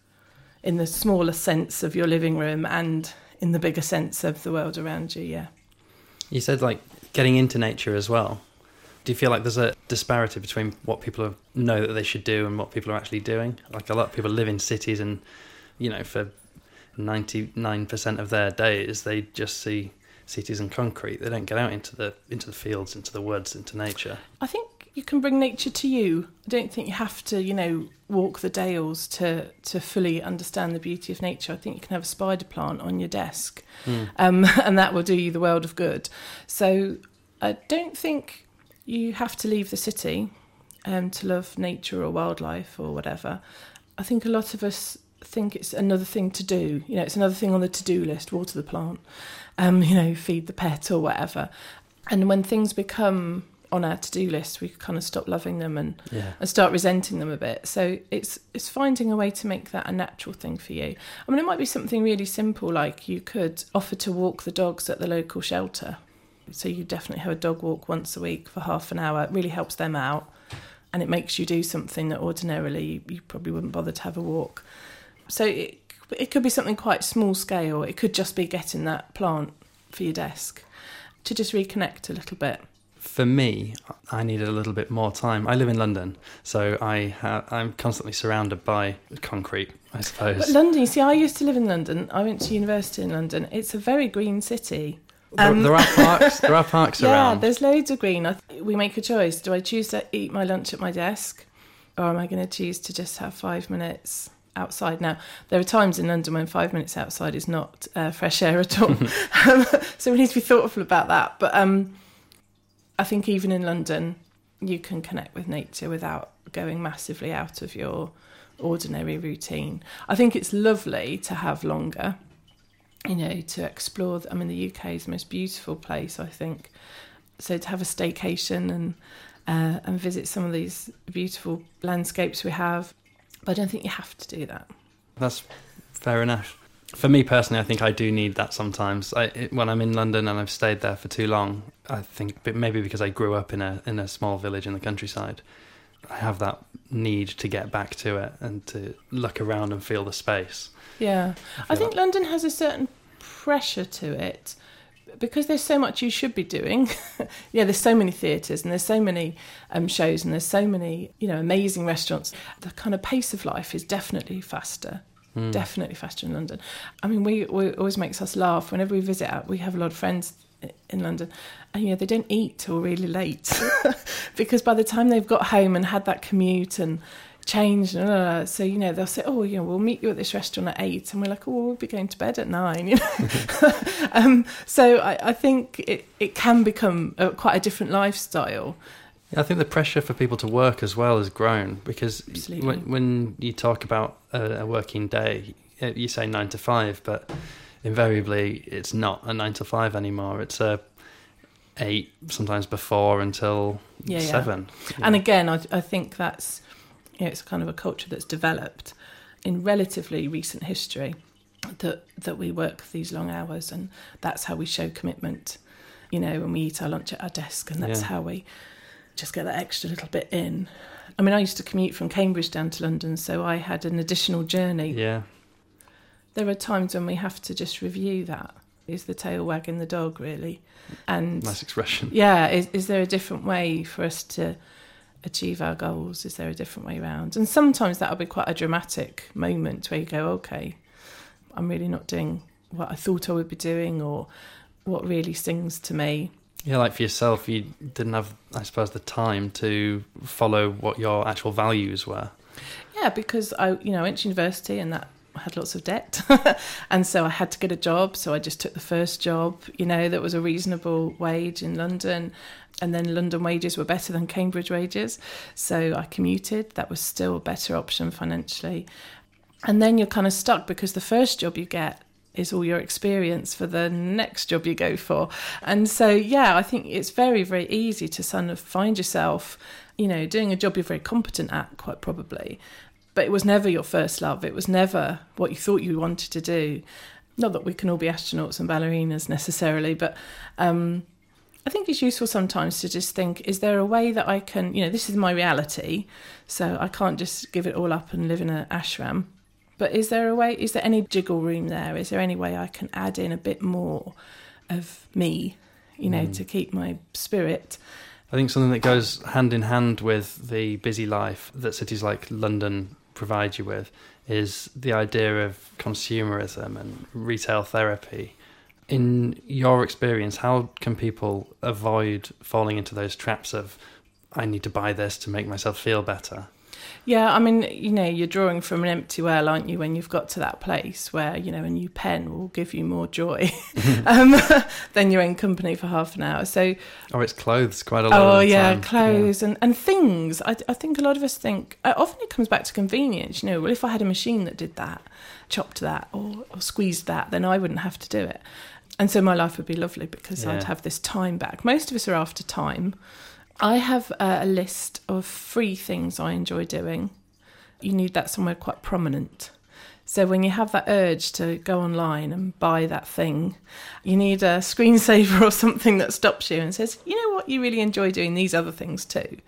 Speaker 2: in the smaller sense of your living room and in the bigger sense of the world around you. Yeah.
Speaker 1: You said like getting into nature as well. Do you feel like there's a disparity between what people know that they should do and what people are actually doing? Like a lot of people live in cities and, you know, for 99% of their days they just see cities and concrete. They don't get out into the into the fields into the woods into nature.
Speaker 2: I think you can bring nature to you. I don't think you have to you know walk the dales to to fully understand the beauty of nature. I think you can have a spider plant on your desk mm. um, and that will do you the world of good. So i don't think you have to leave the city um, to love nature or wildlife or whatever i think a lot of us think it's another thing to do. You know, it's another thing on the to-do list: water the plant, um, you know, feed the pet or whatever. And when things become on our to-do list, we kind of stop loving them and
Speaker 1: yeah.
Speaker 2: and start resenting them a bit. So it's it's finding a way to make that a natural thing for you. I mean, it might be something really simple, like you could offer to walk the dogs at the local shelter. So you definitely have a dog walk once a week for half an hour. It really helps them out, and it makes you do something that ordinarily you probably wouldn't bother to have a walk. So it, it could be something quite small scale. It could just be getting that plant for your desk to just reconnect a little bit.
Speaker 1: For me, I needed a little bit more time. I live in London, so I ha- I'm constantly surrounded by concrete. I suppose.
Speaker 2: But London, you see, I used to live in London. I went to university in London. It's a very green city.
Speaker 1: Um, there, there, are parks. There are parks
Speaker 2: yeah,
Speaker 1: around.
Speaker 2: Yeah, there's loads of green. Th- we make a choice. Do I choose to eat my lunch at my desk, or am I going to choose to just have five minutes outside. Now, there are times in London when five minutes outside is not uh, fresh air at all. um, so we need to be thoughtful about that. But um, I think even in London, you can connect with nature without going massively out of your ordinary routine. I think it's lovely to have longer, you know, to explore. I mean, the UK is the most beautiful place, I think. So to have a staycation and uh, and visit some of these beautiful landscapes we have but I don't think you have to do that.
Speaker 1: That's fair enough. For me personally, I think I do need that sometimes. I, it, when I'm in London and I've stayed there for too long, I think but maybe because I grew up in a in a small village in the countryside, I have that need to get back to it and to look around and feel the space.
Speaker 2: Yeah, I,
Speaker 1: feel
Speaker 2: think
Speaker 1: like-
Speaker 2: London has a certain pressure to it because there's so much you should be doing. yeah, there's so many theatres and there's so many um, shows and there's so many you know amazing restaurants. The kind of pace of life is definitely faster.
Speaker 1: Mm.
Speaker 2: Definitely faster in London. I mean, we, we it always makes us laugh whenever we visit. out- We have a lot of friends in London, and you know they don't eat till really late because by the time they've got home and had that commute and changed, and, uh, so you know they'll say, "Oh, you know, we'll meet you at this restaurant at 8. and we're like, "Oh, well, be going to bed at nine. You know, um, so I, I think it it can become a, quite a different lifestyle.
Speaker 1: I think the pressure for people to work as well has grown because when, when you talk about a, a working day, you say nine to five, but invariably it's not a nine to five anymore. It's a eight, sometimes before until
Speaker 2: Yeah, yeah.
Speaker 1: seven.
Speaker 2: And again, I, I think that's it's kind of a culture that's developed in relatively recent history that that we work these long hours, and that's how we show commitment. You know, when we eat our lunch at our desk, and that's
Speaker 1: Yeah.
Speaker 2: how we just get that extra little bit in. I mean, I used to commute from Cambridge down to London, so I had an additional journey.
Speaker 1: yeah,
Speaker 2: There are times when we have to just review that. Is the tail wagging the dog, really? And
Speaker 1: nice expression.
Speaker 2: yeah, is, is there a different way for us to achieve our goals? Is there a different way around? And sometimes that'll be quite a dramatic moment where you go, okay, I'm really not doing what I thought I would be doing or what really stings to me.
Speaker 1: Yeah, like for yourself, you didn't have, I suppose, the time to follow what your actual values were.
Speaker 2: Yeah, because I, you know, I went to university and that I had lots of debt, and so I had to get a job. So I just took the first job, you know, that was a reasonable wage in London, and then London wages were better than Cambridge wages, so I commuted. That was still a better option financially, and then you're kind of stuck because the first job you get is all your experience for the next job you go for. And so, yeah, I think it's very, very easy to sort of find yourself, you know, doing a job you're very competent at, quite probably. But it was never your first love. It was never what you thought you wanted to do. Not that we can all be astronauts and ballerinas necessarily, but um, I think it's useful sometimes to just think is there a way that I can, you know, this is my reality, so I can't just give it all up and live in an ashram. But is there a way, is there any jiggle room there? Is there any way I can add in a bit more of me, you know,
Speaker 1: Mm.
Speaker 2: to keep my spirit?
Speaker 1: I think something that goes hand in hand with the busy life that cities like London provide you with is the idea of consumerism and retail therapy. In your experience, how can people avoid falling into those traps of, I need to buy this to make myself feel better?
Speaker 2: Yeah, I mean, you know, you're drawing from an empty well, aren't you, when you've got to that place where, you know, a new pen will give you more joy um, than your own company for half an hour. So,
Speaker 1: oh, it's clothes quite a lot
Speaker 2: oh, yeah,
Speaker 1: time.
Speaker 2: clothes and, and things. I, I think a lot of us think, uh, often it comes back to convenience. You know, well, if I had a machine that did that, chopped that, or, or squeezed that, then I wouldn't have to do it. And so my life would be lovely because I'd have this time back. Most of us are after time. I have a list of free things I enjoy doing. You need that somewhere quite prominent. So when you have that urge to go online and buy that thing, you need a screensaver or something that stops you and says, you know what, you really enjoy doing these other things too.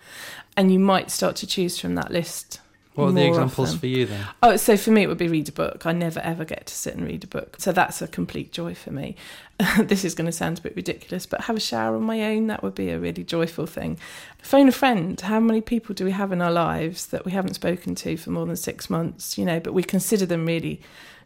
Speaker 2: And you might start to choose from that list.
Speaker 1: What are the examples
Speaker 2: often.
Speaker 1: for you then?
Speaker 2: Oh, so for me, it would be read a book. I never ever get to sit and read a book. So that's a complete joy for me. this is going to sound a bit ridiculous, but have a shower on my own, that would be a really joyful thing. Phone a friend. How many people do we have in our lives that we haven't spoken to for more than six months, you know, but we consider them really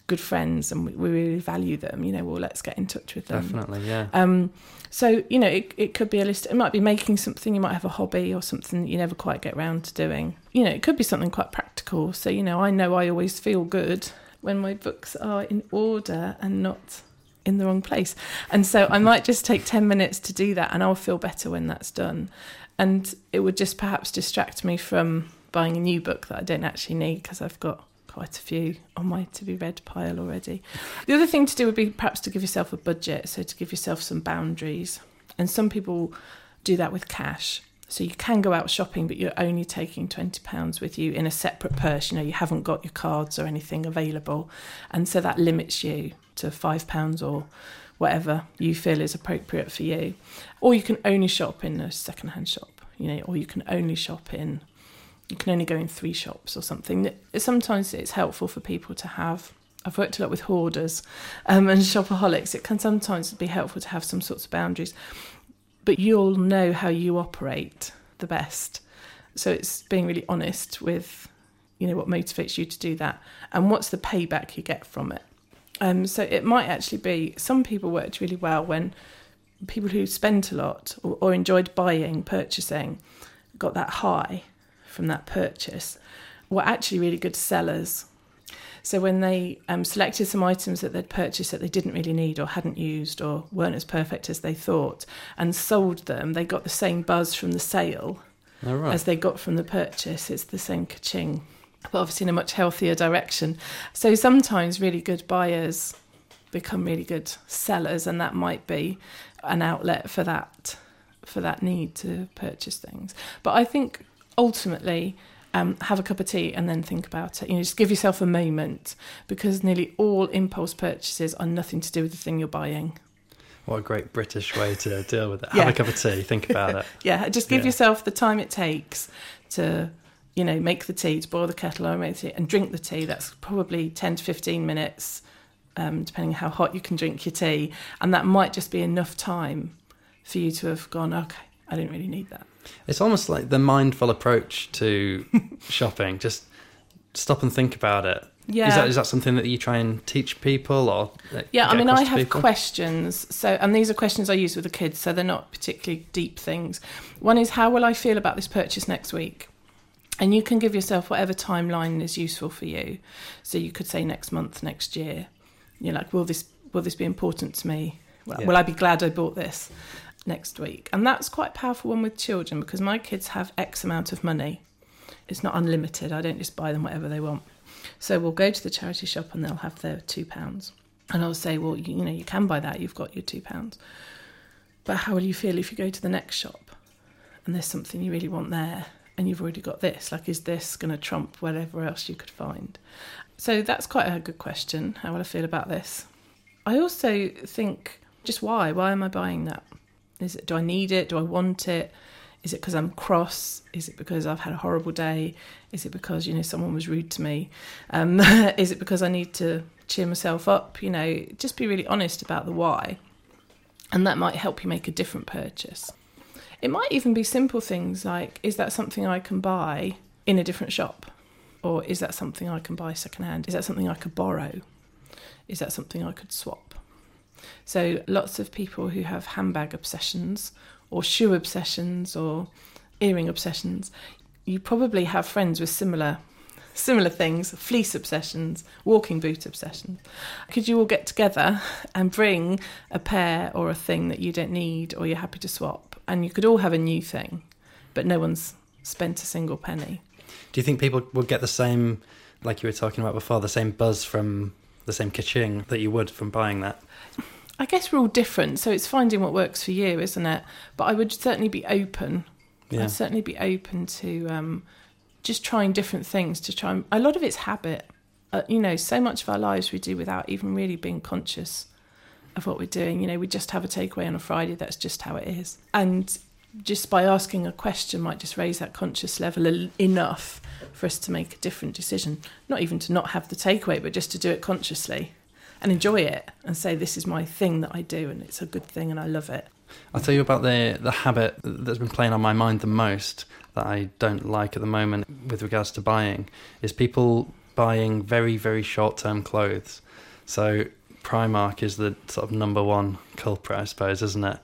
Speaker 2: good friends and we, we really value them, you know, well, let's get in touch with them.
Speaker 1: Definitely, yeah.
Speaker 2: Um, so you know, it it could be a list. It might be making something. You might have a hobby or something that you never quite get round to doing. You know, it could be something quite practical. So you know, I know I always feel good when my books are in order and not in the wrong place. And so I might just take ten minutes to do that, and I'll feel better when that's done. And it would just perhaps distract me from buying a new book that I don't actually need because I've got quite a few on my to be read pile already. The other thing to do would be perhaps to give yourself a budget, so to give yourself some boundaries. And some people do that with cash. So you can go out shopping, but you're only taking twenty pounds with you in a separate purse. You know, you haven't got your cards or anything available, and so that limits you to five pounds or whatever you feel is appropriate for you. Or you can only shop in a second-hand shop. You know, or you can only shop in. You can only go in three shops or something. Sometimes it's helpful for people to have I've worked a lot with hoarders um, and shopaholics. It can sometimes be helpful to have some sorts of boundaries, but you'll know how you operate the best. So it's being really honest with, you know, what motivates you to do that and what's the payback you get from it. Um, so it might actually be some people worked really well when people who spent a lot or, or enjoyed buying, purchasing, got that high from that purchase, were actually really good sellers so when they um, selected some items that they'd purchased that they didn't really need or hadn't used or weren't as perfect as they thought and sold them, they got the same buzz from the sale oh, right. as they got from the purchase. It's the same kaching, but obviously in a much healthier direction. So sometimes really good buyers become really good sellers, and that might be an outlet for that for that need to purchase things. But I think ultimately um, have a cup of tea and then think about it. You know, just give yourself a moment because nearly all impulse purchases are nothing to do with the thing you're buying.
Speaker 1: What a great British way to deal with it. Yeah. Have a cup of tea, think about it.
Speaker 2: yeah, just give yeah. yourself the time it takes to, you know, make the tea, to boil the kettle or make the tea and drink the tea. That's probably 10 to 15 minutes, um, depending on how hot you can drink your tea. And that might just be enough time for you to have gone, okay, I didn't really need that.
Speaker 1: It's almost like the mindful approach to shopping. Just stop and think about it. Yeah. Is that is that something that you try and teach people or
Speaker 2: Yeah, I mean I have people? questions. So and these are questions I use with the kids, so they're not particularly deep things. One is how will I feel about this purchase next week? And you can give yourself whatever timeline is useful for you. So you could say next month, next year. You're like, will this will this be important to me? Well, yeah. Will I be glad I bought this? Next week. And that's quite powerful one with children because my kids have X amount of money. It's not unlimited. I don't just buy them whatever they want. So we'll go to the charity shop and they'll have their two pounds. And I'll say, well, you, you know, you can buy that. You've got your two pounds. But how will you feel if you go to the next shop and there's something you really want there and you've already got this? Like, is this going to trump whatever else you could find? So that's quite a good question. How will I feel about this? I also think, just why? Why am I buying that? Is it do I need it? Do I want it? Is it because I'm cross? Is it because I've had a horrible day? Is it because you know someone was rude to me? Um, is it because I need to cheer myself up? You know, just be really honest about the why, and that might help you make a different purchase. It might even be simple things like, is that something I can buy in a different shop? Or is that something I can buy secondhand? Is that something I could borrow? Is that something I could swap? So lots of people who have handbag obsessions or shoe obsessions or earring obsessions, you probably have friends with similar similar things, fleece obsessions, walking boot obsessions. Could you all get together and bring a pair or a thing that you don't need or you're happy to swap? And you could all have a new thing, but no one's spent a single penny.
Speaker 1: Do you think people would get the same, like you were talking about before, the same buzz from the same kaching that you would from buying that?
Speaker 2: I guess we're all different, so it's finding what works for you, isn't it? But I would certainly be open. Yeah. I'd certainly be open to um, just trying different things to try. And, a lot of it's habit. Uh, you know, so much of our lives we do without even really being conscious of what we're doing. You know, we just have a takeaway on a Friday. That's just how it is. And just by asking a question might just raise that conscious level enough for us to make a different decision. Not even to not have the takeaway, but just to do it consciously and enjoy it and say this is my thing that I do and it's a good thing and I love it.
Speaker 1: I'll tell you about the the habit that's been playing on my mind the most that I don't like at the moment with regards to buying is people buying very very short term clothes. So Primark is the sort of number one culprit, I suppose, isn't it?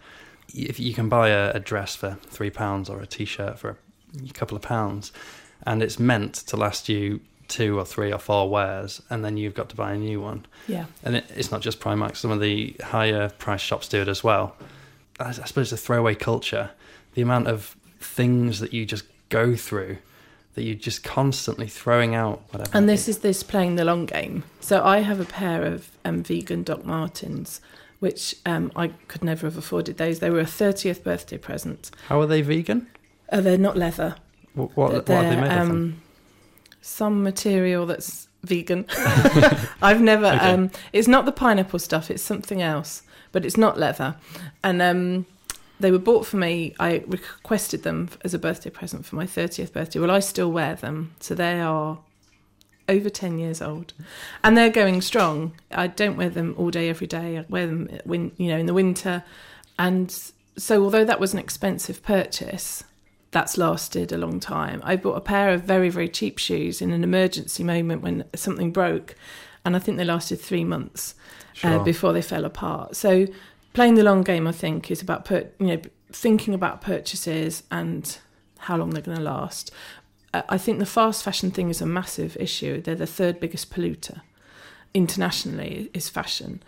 Speaker 1: If you can buy a, a dress for three pounds or a t-shirt for a couple of pounds, and it's meant to last you two or three or four wears, and then you've got to buy a new one.
Speaker 2: Yeah.
Speaker 1: And it, it's not just Primark; some of the higher price shops do it as well. I, I suppose the throwaway culture, the amount of things that you just go through that you're just constantly throwing out whatever.
Speaker 2: And this is this playing the long game. So I have a pair of um, vegan Doc Martens, which um, I could never have afforded those. They were a 30th birthday present.
Speaker 1: How are they vegan?
Speaker 2: Uh, they're not leather.
Speaker 1: What, what, what are they made of?
Speaker 2: um, Some material that's vegan. I've never.
Speaker 1: Okay.
Speaker 2: Um, it's not the pineapple stuff. It's something else, but it's not leather. And um, they were bought for me. I requested them as a birthday present for my thirtieth birthday. Well, I still wear them, so they are over ten years old, and they're going strong. I don't wear them all day, every day. I wear them when you know in the winter, and so although that was an expensive purchase, that's lasted a long time. I bought a pair of very, very cheap shoes in an emergency moment when something broke, and I think they lasted three months uh, before they fell apart. So, playing the long game, I think, is about put you know thinking about purchases and how long they're going to last. Uh, I think the fast fashion thing is a massive issue. They're the third biggest polluter internationally is fashion.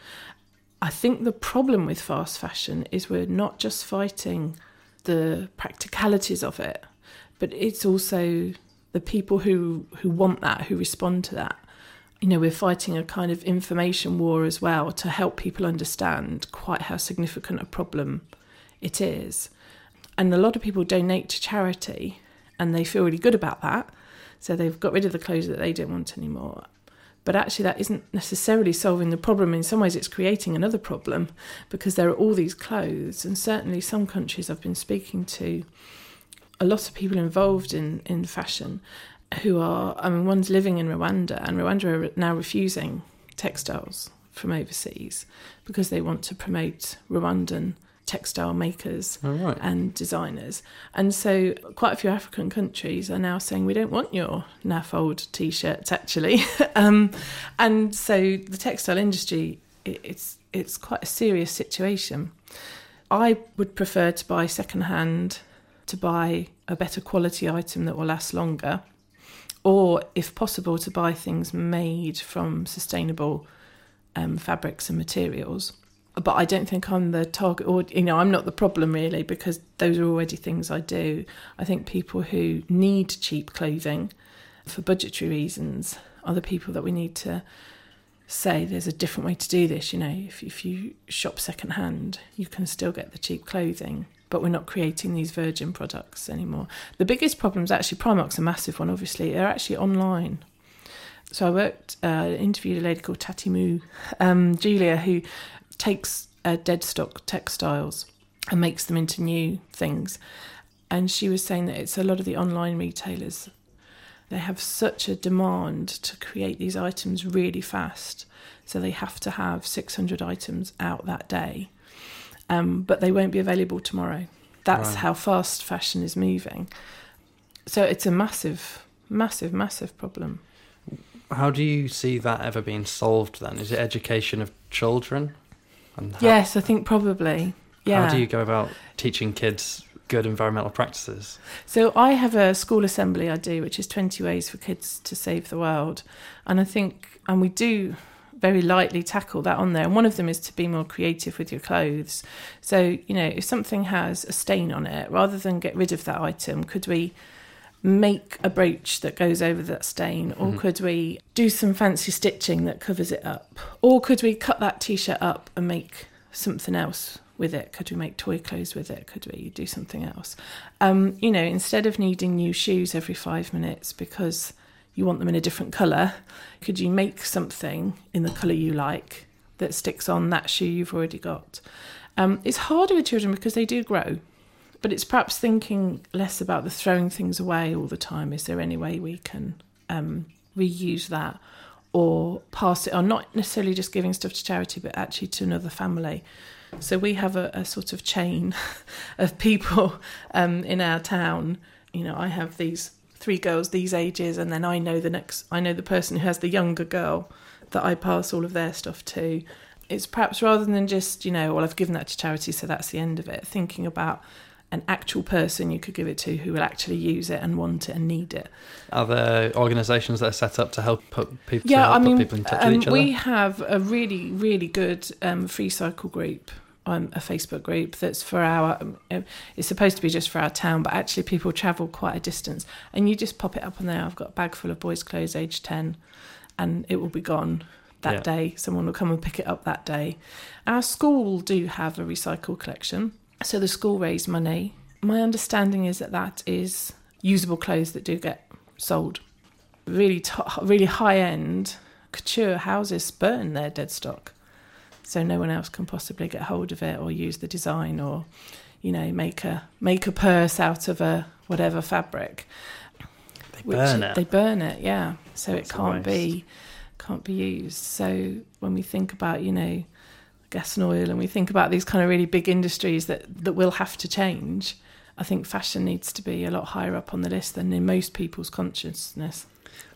Speaker 2: I think the problem with fast fashion is we're not just fighting the practicalities of it, but it's also the people who who want that, who respond to that. You know, we're fighting a kind of information war as well to help people understand quite how significant a problem it is. And a lot of people donate to charity and they feel really good about that. So they've got rid of the clothes that they don't want anymore. But actually, that isn't necessarily solving the problem. In some ways, it's creating another problem because there are all these clothes. And certainly, some countries I've been speaking to, a lot of people involved in, in fashion who are, I mean, one's living in Rwanda, and Rwanda are now refusing textiles from overseas because they want to promote Rwandan textile makers
Speaker 1: right.
Speaker 2: and designers. And so quite a few African countries are now saying we don't want your NAFOLD t-shirts actually. um, and so the textile industry it, it's it's quite a serious situation. I would prefer to buy secondhand to buy a better quality item that will last longer or if possible to buy things made from sustainable um, fabrics and materials but I don't think I'm the target or you know I'm not the problem really because those are already things I do. I think people who need cheap clothing for budgetary reasons are the people that we need to say there's a different way to do this. You know, if if you shop secondhand, you can still get the cheap clothing, but we're not creating these virgin products anymore. The biggest problem is actually Primark's a massive one. Obviously, they're actually online. So I worked, uh, interviewed a lady called Tati Moo, um, Julia, who takes uh, dead stock textiles and makes them into new things. And she was saying that it's a lot of the online retailers. They have such a demand to create these items really fast. So they have to have 600 items out that day. Um, but they won't be available tomorrow. That's
Speaker 1: Right.
Speaker 2: how fast fashion is moving. So it's a massive, massive, massive problem.
Speaker 1: How do you see that ever being solved then? Is it education of children? And how,
Speaker 2: Yes, I think probably. Yeah.
Speaker 1: How do you go about teaching kids good environmental practices?
Speaker 2: So I have a school assembly I do, which is 20 ways for kids to save the world. And I think, and we do very lightly tackle that on there. And one of them is to be more creative with your clothes. So, you know, if something has a stain on it, rather than get rid of that item, could we make a brooch that goes over that stain? Or
Speaker 1: Mhm.
Speaker 2: could we do some fancy stitching that covers it up? Or could we cut that t shirt up and make something else with it? Could we make toy clothes with it? Could we do something else? Um, you know, instead of needing new shoes every five minutes because you want them in a different colour, could you make something in the colour you like that sticks on that shoe you've already got? Um, it's harder with children because they do grow, but it's perhaps thinking less about the throwing things away all the time. Is there any way we can um, reuse that or pass it on? Not necessarily just giving stuff to charity, but actually to another family. So we have a, a sort of chain of people um, in our town. You know, I have these three girls these ages, and then I know the next. I know the person who has the younger girl that I pass all of their stuff to. It's perhaps rather than just you know, well, I've given that to charity, so that's the end of it. Thinking about an actual person you could give it to who will actually use it and want it and need it.
Speaker 1: Are there organisations that are set up to help put people, to
Speaker 2: Yeah,
Speaker 1: help
Speaker 2: I mean,
Speaker 1: put people in touch
Speaker 2: um,
Speaker 1: with each other?
Speaker 2: we have a really, really good um, free cycle group on a Facebook group that's for our. Um, uh, it's supposed to be just for our town, but actually people travel quite a distance, and you just pop it up on there. I've got a bag full of boys' clothes, age ten, and it will be gone that
Speaker 1: Yeah.
Speaker 2: day. Someone will come and pick it up that day. Our school do have a recycle collection, so the school raised money my understanding is that that is usable clothes that do get sold. Really, really high end couture houses burn their dead stock, so no one else can possibly get hold of it or use the design or, you know, make a make a purse out of a whatever fabric.
Speaker 1: They
Speaker 2: Which
Speaker 1: burn it.
Speaker 2: They burn it, yeah. So
Speaker 1: That's
Speaker 2: it can't be can't be used. So when we think about, you know, gas and oil and we think about these kind of really big industries that, that will have to change, I think fashion needs to be a lot higher up on the list than in most people's consciousness.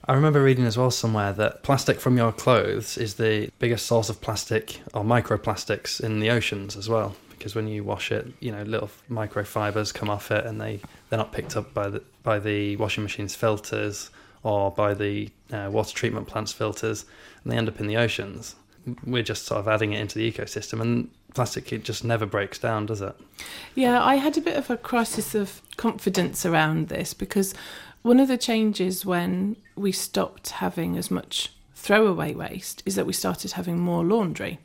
Speaker 1: I remember reading as well somewhere that plastic from your clothes is the biggest source of plastic or microplastics in the oceans as well. Because when you wash it, you know, little microfibers come off it, and they they're not picked up by the by the washing machine's filters or by the uh, water treatment plant's filters, and they end up in the oceans. We're just sort of adding it into the ecosystem, and plastic it just never breaks down, does it?
Speaker 2: Yeah, I had a bit of a crisis of confidence around this because one of the changes when we stopped having as much throwaway waste is that we started having more laundry.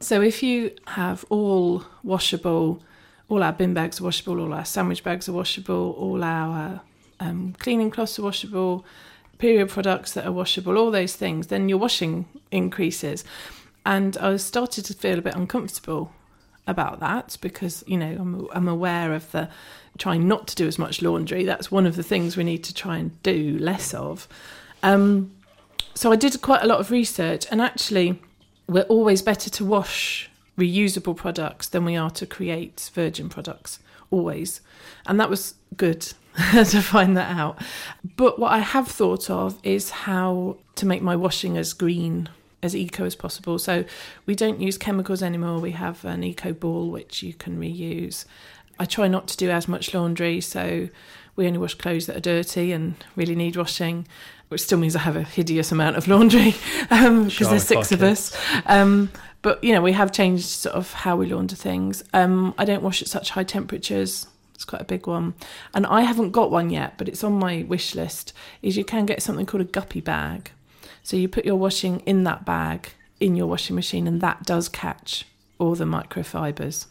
Speaker 2: So if you have all washable, all our bin bags are washable, all our sandwich bags are washable, all our um, cleaning cloths are washable, period products that are washable, all those things, then your washing increases. And I started to feel a bit uncomfortable about that because you know I'm, I'm aware of the trying not to do as much laundry. That's one of the things we need to try and do less of. Um, so I did quite a lot of research, and actually, we're always better to wash reusable products than we are to create virgin products. Always, and that was good to find that out. But what I have thought of is how to make my washing as green as eco as possible. So we don't use chemicals anymore. We have an eco ball which you can reuse. I try not to do as much laundry, so we only wash clothes that are dirty and really need washing, which still means I have a hideous amount of laundry because
Speaker 1: Sure,
Speaker 2: there's six of us. Um, but you know, we have changed sort of how we launder things. Um, I don't wash at such high temperatures. It's quite a big one, and I haven't got one yet, but it's on my wish list. Is you can get something called a guppy bag, so you put your washing in that bag in your washing machine, and that does catch all the microfibers.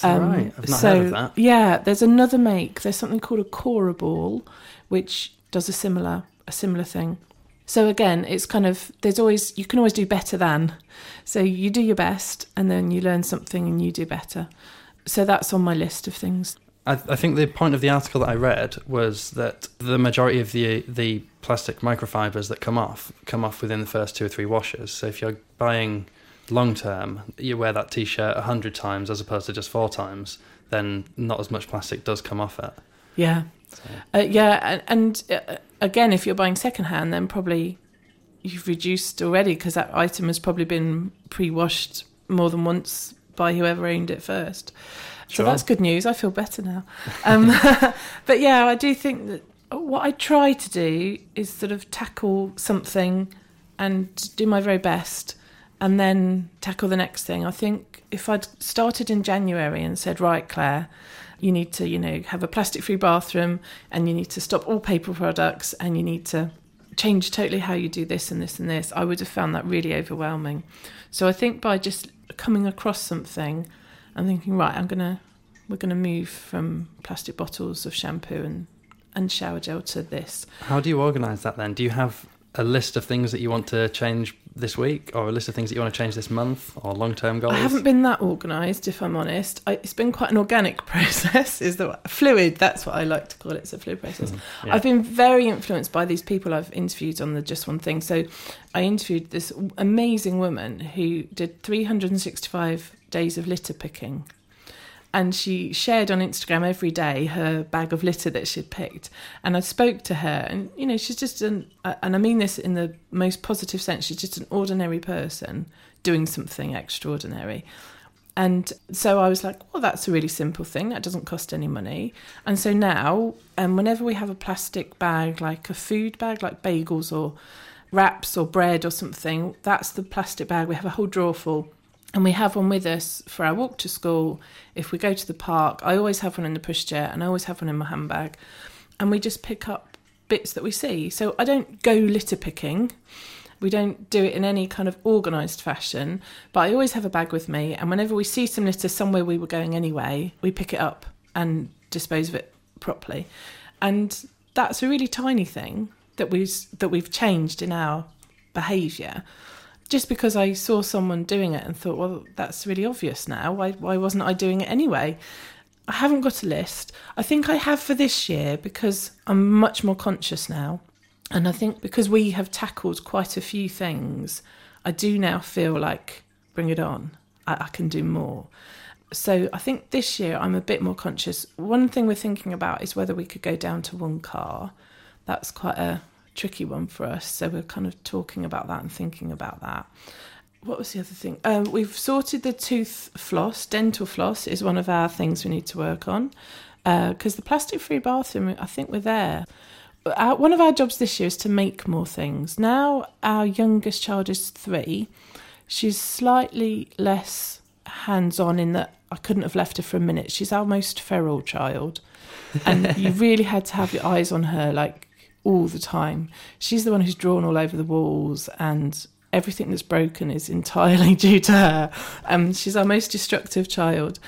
Speaker 1: That right? I've not
Speaker 2: Um, so,
Speaker 1: heard of that.
Speaker 2: Yeah, there's another make. There's something called a Cora ball, which does a similar a similar thing. So again, it's kind of there's always you can always do better than. So you do your best, and then you learn something and you do better. So that's on my list of things.
Speaker 1: I, I think the point of the article that I read was that the majority of the the plastic microfibers that come off come off within the first two or three washes. So if you're buying long term, you wear that t-shirt a hundred times as opposed to just four times, then not as much plastic does come off it.
Speaker 2: Yeah,
Speaker 1: So,
Speaker 2: uh, yeah, and, and uh, again, if you're buying secondhand, then probably you've reduced already because that item has probably been pre-washed more than once by whoever owned it first. So
Speaker 1: Sure.
Speaker 2: that's good news. I feel better now. Um, but yeah, I do think that what I try to do is sort of tackle something and do my very best and then tackle the next thing. I think if I'd started in January and said, right, Claire, you need to, you know, have a plastic free bathroom and you need to stop all paper products and you need to change totally how you do this and this and this, I would have found that really overwhelming. So I think by just coming across something and thinking, right, I'm gonna we're gonna move from plastic bottles of shampoo and, and shower gel to this.
Speaker 1: how do you organise that then? Do you have a list of things that you want to change this week, or a list of things that you want to change this month, or long term goals?
Speaker 2: I haven't been that organised, if I'm honest. I, it's been quite an organic process. Is the fluid? That's what I like to call it. It's a fluid process.
Speaker 1: Mhm, yeah.
Speaker 2: I've been very influenced by these people I've interviewed on the Just One Thing. So I interviewed this amazing woman who did 365 days of litter picking. And she shared on Instagram every day her bag of litter that she'd picked. And I spoke to her, and you know, she's just an, and I mean this in the most positive sense, she's just an ordinary person doing something extraordinary. And so I was like, well, that's a really simple thing. That doesn't cost any money. And so now, um, whenever we have a plastic bag, like a food bag, like bagels or wraps or bread or something, that's the plastic bag. We have a whole drawer full. And we have one with us for our walk to school. If we go to the park, I always have one in the pushchair and I always have one in my handbag. And we just pick up bits that we see. So I don't go litter picking. We don't do it in any kind of organised fashion, but I always have a bag with me. And whenever we see some litter somewhere we were going anyway, we pick it up and dispose of it properly. And that's a really tiny thing that we've that we've changed in our behaviour. Just because I saw someone doing it and thought, well, that's really obvious now. Why why wasn't I doing it anyway? I haven't got a list. I think I have for this year because I'm much more conscious now. And I think because we have tackled quite a few things, I do now feel like bring it on. I, I can do more. So I think this year I'm a bit more conscious. One thing we're thinking about is whether we could go down to one car. That's quite a tricky one for us. So we're kind of talking about that and thinking about that. What was the other thing? Um, we've sorted the tooth floss. Dental floss is one of our things we need to work on because uh, the plastic free bathroom, I think we're there. Our, one of our jobs this year is to make more things. Now our youngest child is three. She's slightly less hands on in that I couldn't have left her for a minute. She's our most feral child. And you really had to have your eyes on her like all the time. She's the one who's drawn all over the walls and everything that's broken is entirely due to her. Um, she's our most destructive child.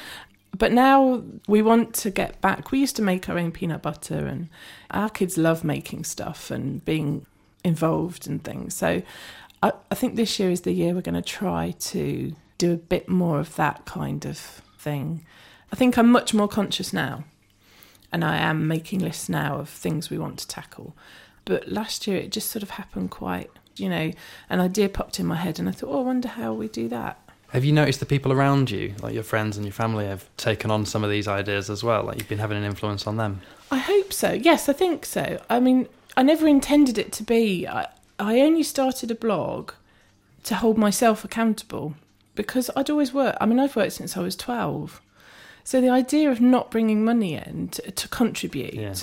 Speaker 2: But now we want to get back. We used to make our own peanut butter, and our kids love making stuff and being involved in things. So I, I think this year is the year we're going to try to do a bit more of that kind of thing. I think I'm much more conscious now, and I am making lists now of things we want to tackle. But last year it just sort of happened quite you know, an idea popped in my head, and I thought, oh, I wonder how we do that.
Speaker 1: Have you noticed the people around you, like your friends and your family, have taken on some of these ideas as well? Like you've been having an influence on them?
Speaker 2: I hope so. Yes, I think so. I mean, I never intended it to be. I, I only started a blog to hold myself accountable because I'd always worked. I mean, I've worked since I was 12. So the idea of not bringing money in to, to contribute yeah.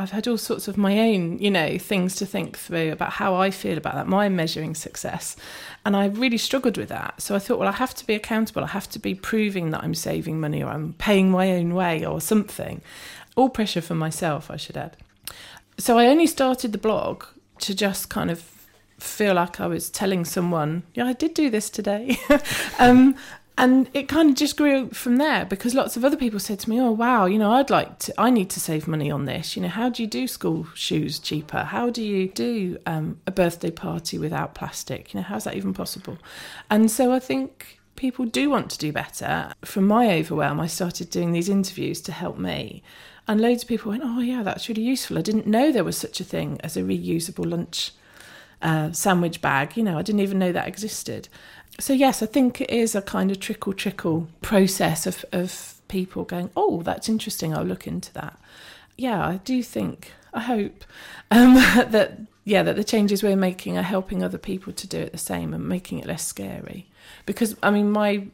Speaker 2: I've had all sorts of my own, you know, things to think through about how I feel about that, my measuring success. And I really struggled with that. So I thought, well, I have to be accountable. I have to be proving that I'm saving money or I'm paying my own way or something. All pressure for myself, I should add. So I only started the blog to just kind of feel like I was telling someone, yeah, I did do this today. um, and it kind of just grew from there because lots of other people said to me oh wow you know i'd like to i need to save money on this. You know how do you do school shoes cheaper? How do you do um, a birthday party without plastic? You know how's that even possible? And so i think people do want to do better. From my overwhelm i started doing these interviews to help me. And loads of people went oh yeah that's really useful. I didn't know there was such a thing as a reusable lunch uh, sandwich bag. You know i didn't even know that existed so yes, I think it is a kind of trickle trickle process of of people going, oh, that's interesting. I'll look into that. Yeah, I do think. I hope um, that yeah that the changes we're making are helping other people to do it the same and making it less scary. Because I mean, my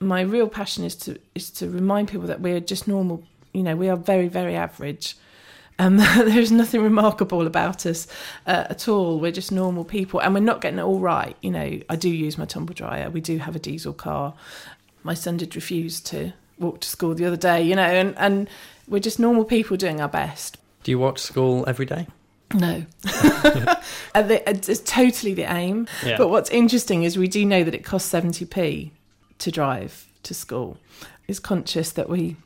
Speaker 2: my real passion is to is to remind people that we're just normal. You know, we are very very average um, there's nothing remarkable about us uh, at all. We're just normal people, and we're not getting it all right. You know, I do use my tumble dryer. We do have a diesel car. My son did refuse to walk to school the other day. You know, and and we're just normal people doing our best.
Speaker 1: Do you watch school every day?
Speaker 2: No, it's totally the aim. Yeah. But what's interesting is we do know that it costs seventy p to drive to school. Is conscious that we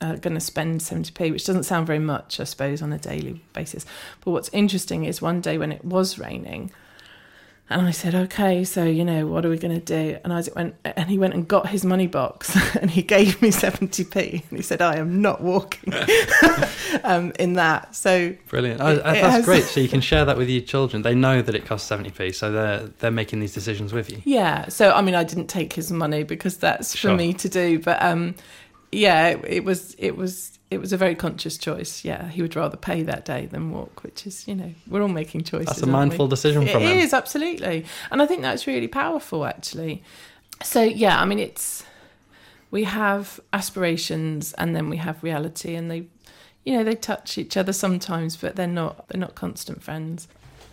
Speaker 2: uh, going to spend 70p, which doesn't sound very much, I suppose, on a daily basis. But what's interesting is one day when it was raining, and I said, okay, so, you know, what are we going to do? And Isaac went, and he went and got his money box and he gave me 70p. And he said, I am not walking um, in that. So
Speaker 1: brilliant. Oh, that's has... great. So you can share that with your children. They know that it costs 70p. So they're, they're making these decisions with you.
Speaker 2: Yeah. So, I mean, I didn't take his money because that's for me to do. But, um, yeah, it, it, was it was it was a very conscious choice. Yeah, he would rather pay that day than walk, which is you know we're all making choices.
Speaker 1: That's a mindful
Speaker 2: we?
Speaker 1: decision from
Speaker 2: it
Speaker 1: him.
Speaker 2: It is absolutely, and I think that's really powerful actually. So yeah, I mean it's we have aspirations and then we have reality, and they you know they touch each other sometimes, but they're not they're not constant friends.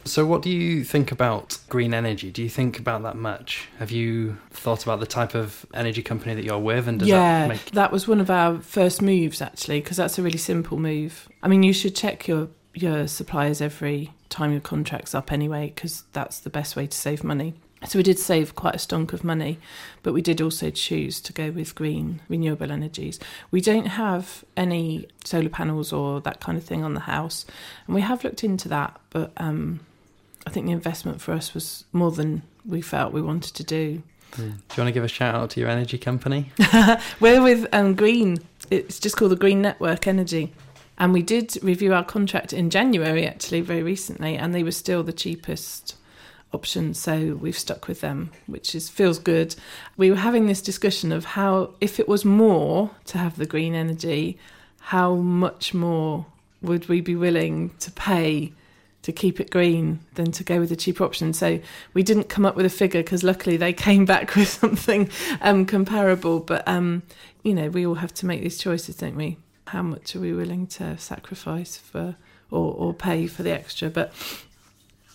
Speaker 1: So, what do you think about green energy? Do you think about that much? Have you thought about the type of energy company that you're with? And does
Speaker 2: yeah,
Speaker 1: that make
Speaker 2: that was one of our first moves actually, because that's a really simple move. I mean, you should check your your suppliers every time your contract's up anyway, because that's the best way to save money. So we did save quite a stonk of money, but we did also choose to go with green renewable energies. We don't have any solar panels or that kind of thing on the house, and we have looked into that, but um, I think the investment for us was more than we felt we wanted to do.
Speaker 1: Do you want to give a shout out to your energy company?
Speaker 2: We're with um, Green. It's just called the Green Network Energy. And we did review our contract in January, actually, very recently, and they were still the cheapest option. So we've stuck with them, which is feels good. We were having this discussion of how, if it was more to have the green energy, how much more would we be willing to pay to keep it green than to go with the cheaper option. So we didn't come up with a figure because luckily they came back with something um, comparable. But um, you know, we all have to make these choices, don't we? How much are we willing to sacrifice for or, or pay for the extra? But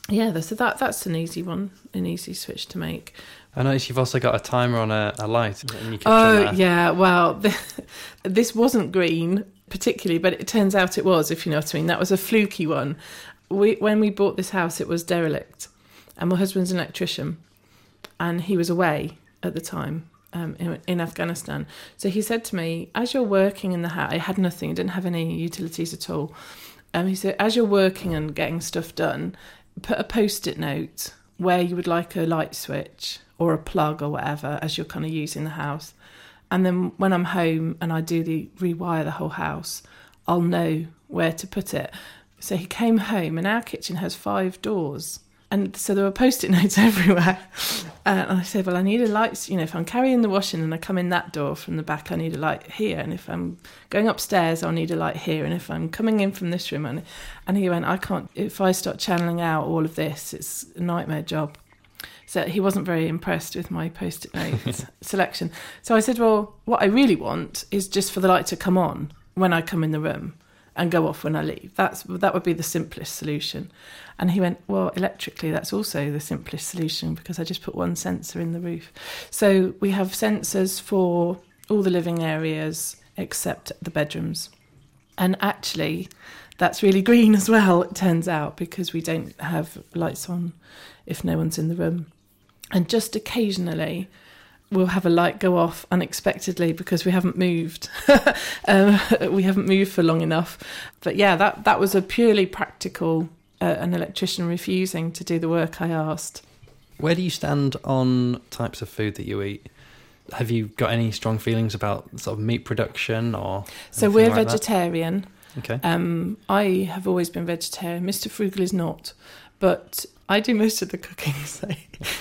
Speaker 2: yeah, so that that's an easy one, an easy switch to make.
Speaker 1: I noticed you've also got a timer on a, a light.
Speaker 2: Oh yeah, well, this wasn't green particularly, but it turns out it was. If you know what I mean, that was a fluky one. We when we bought this house, it was derelict, and my husband's an electrician, and he was away at the time. Um, in, in Afghanistan, so he said to me, "As you're working in the house, I had nothing, I didn't have any utilities at all." Um, he said, "As you're working and getting stuff done, put a post-it note where you would like a light switch or a plug or whatever as you're kind of using the house. And then when I'm home and I do the rewire the whole house, I'll know where to put it. So he came home and our kitchen has five doors. And so there were post-it notes everywhere. Uh, and I said, well, I need a light. You know, if I'm carrying the washing and I come in that door from the back, I need a light here. And if I'm going upstairs, I'll need a light here. And if I'm coming in from this room, and, and he went, I can't. If I start channeling out all of this, it's a nightmare job. So he wasn't very impressed with my post-it note selection. So I said, well, what I really want is just for the light to come on when I come in the room and go off when I leave. That's that would be the simplest solution. And he went, well, electrically, that's also the simplest solution because I just put one sensor in the roof. So we have sensors for all the living areas except the bedrooms. And actually, that's really green as well, it turns out, because we don't have lights on if no one's in the room. And just occasionally, we'll have a light go off unexpectedly because we haven't moved. um, we haven't moved for long enough. But yeah, that, that was a purely practical, uh, an electrician refusing to do the work I asked.
Speaker 1: Where do you stand on types of food that you eat? Have you got any strong feelings about sort of meat production or?
Speaker 2: So we're
Speaker 1: like that?
Speaker 2: vegetarian.
Speaker 1: Okay.
Speaker 2: Um, I have always been vegetarian. Mr. Frugal is not, but I do most of the cooking. So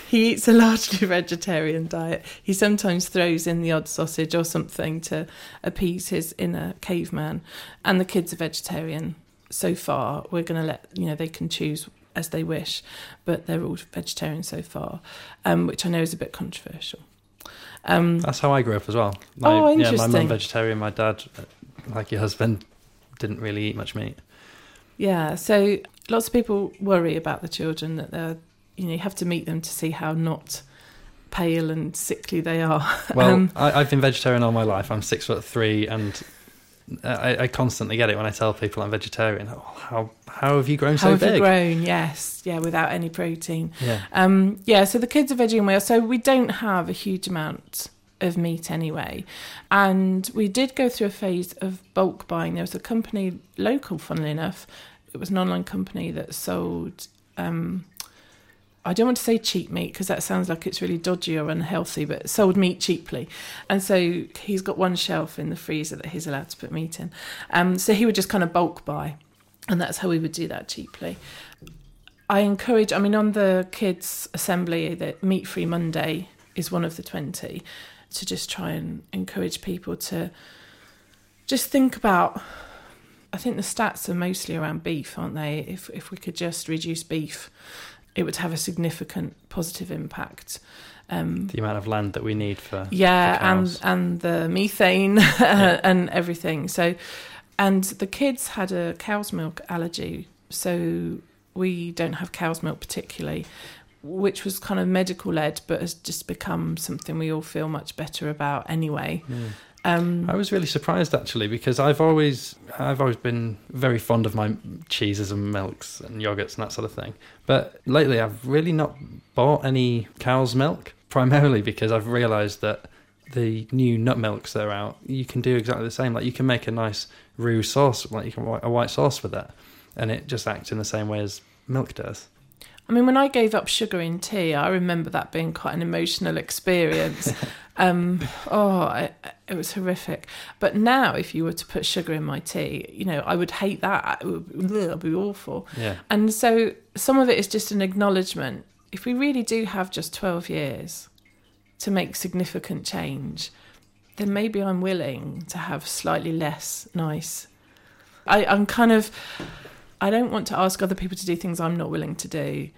Speaker 2: he eats a largely vegetarian diet. He sometimes throws in the odd sausage or something to appease his inner caveman. And the kids are vegetarian so far. We're going to let you know they can choose as they wish, but they're all vegetarian so far, um, which I know is a bit controversial. Um,
Speaker 1: That's how I grew up as well. My,
Speaker 2: Oh,
Speaker 1: Yeah, my mum vegetarian, my dad, uh, like your husband, didn't really eat much meat.
Speaker 2: Yeah, so lots of people worry about the children that they're, you know, you have to meet them to see how not pale and sickly they are.
Speaker 1: Well,
Speaker 2: Um,
Speaker 1: I, I've been vegetarian all my life. I'm six foot three, and I, I constantly get it when I tell people I'm vegetarian. Oh, how how have you grown
Speaker 2: how
Speaker 1: so
Speaker 2: have you
Speaker 1: big?
Speaker 2: grown? Yes, yeah, without any protein.
Speaker 1: Yeah.
Speaker 2: Um, yeah, so the kids are veggie and we so we don't have a huge amount of meat anyway. And we did go through a phase of bulk buying. There was a company, local, funnily enough, it was an online company that sold. Um, I don't want to say cheap meat because that sounds like it's really dodgy or unhealthy, but sold meat cheaply. And so he's got one shelf in the freezer that he's allowed to put meat in. Um, so he would just kind of bulk buy. And that's how we would do that cheaply. I encourage, I mean, on the kids' assembly, that Meat Free Monday is one of the 20, to just try and encourage people to just think about. I think the stats are mostly around beef, aren't they? If if we could just reduce beef, it would have a significant positive impact. Um,
Speaker 1: The amount of land that we need for
Speaker 2: yeah,
Speaker 1: for
Speaker 2: and and the methane and everything. So, and the kids had a cow's milk allergy, so we don't have cow's milk particularly, which was kind of medical led, but has just become something we all feel much better about anyway.
Speaker 1: Mm.
Speaker 2: Um,
Speaker 1: I was really surprised actually because I've always I've always been very fond of my cheeses and milks and yogurts and that sort of thing. But lately I've really not bought any cow's milk primarily because I've realized that the new nut milks that are out, you can do exactly the same. Like you can make a nice roux sauce, like you can a white sauce with that, and it just acts in the same way as milk does.
Speaker 2: I mean, when I gave up sugar in tea, I remember that being quite an emotional experience. um, oh, it, it, was horrific. But now, if you were to put sugar in my tea, you know, I would hate that. It would, it would be awful.
Speaker 1: Yeah.
Speaker 2: And so some of it is just an acknowledgement. If we really do have just 12 years to make significant change, then maybe I'm willing to have slightly less nice. I, I'm kind of I don't want to ask other people to do things I'm not willing to do.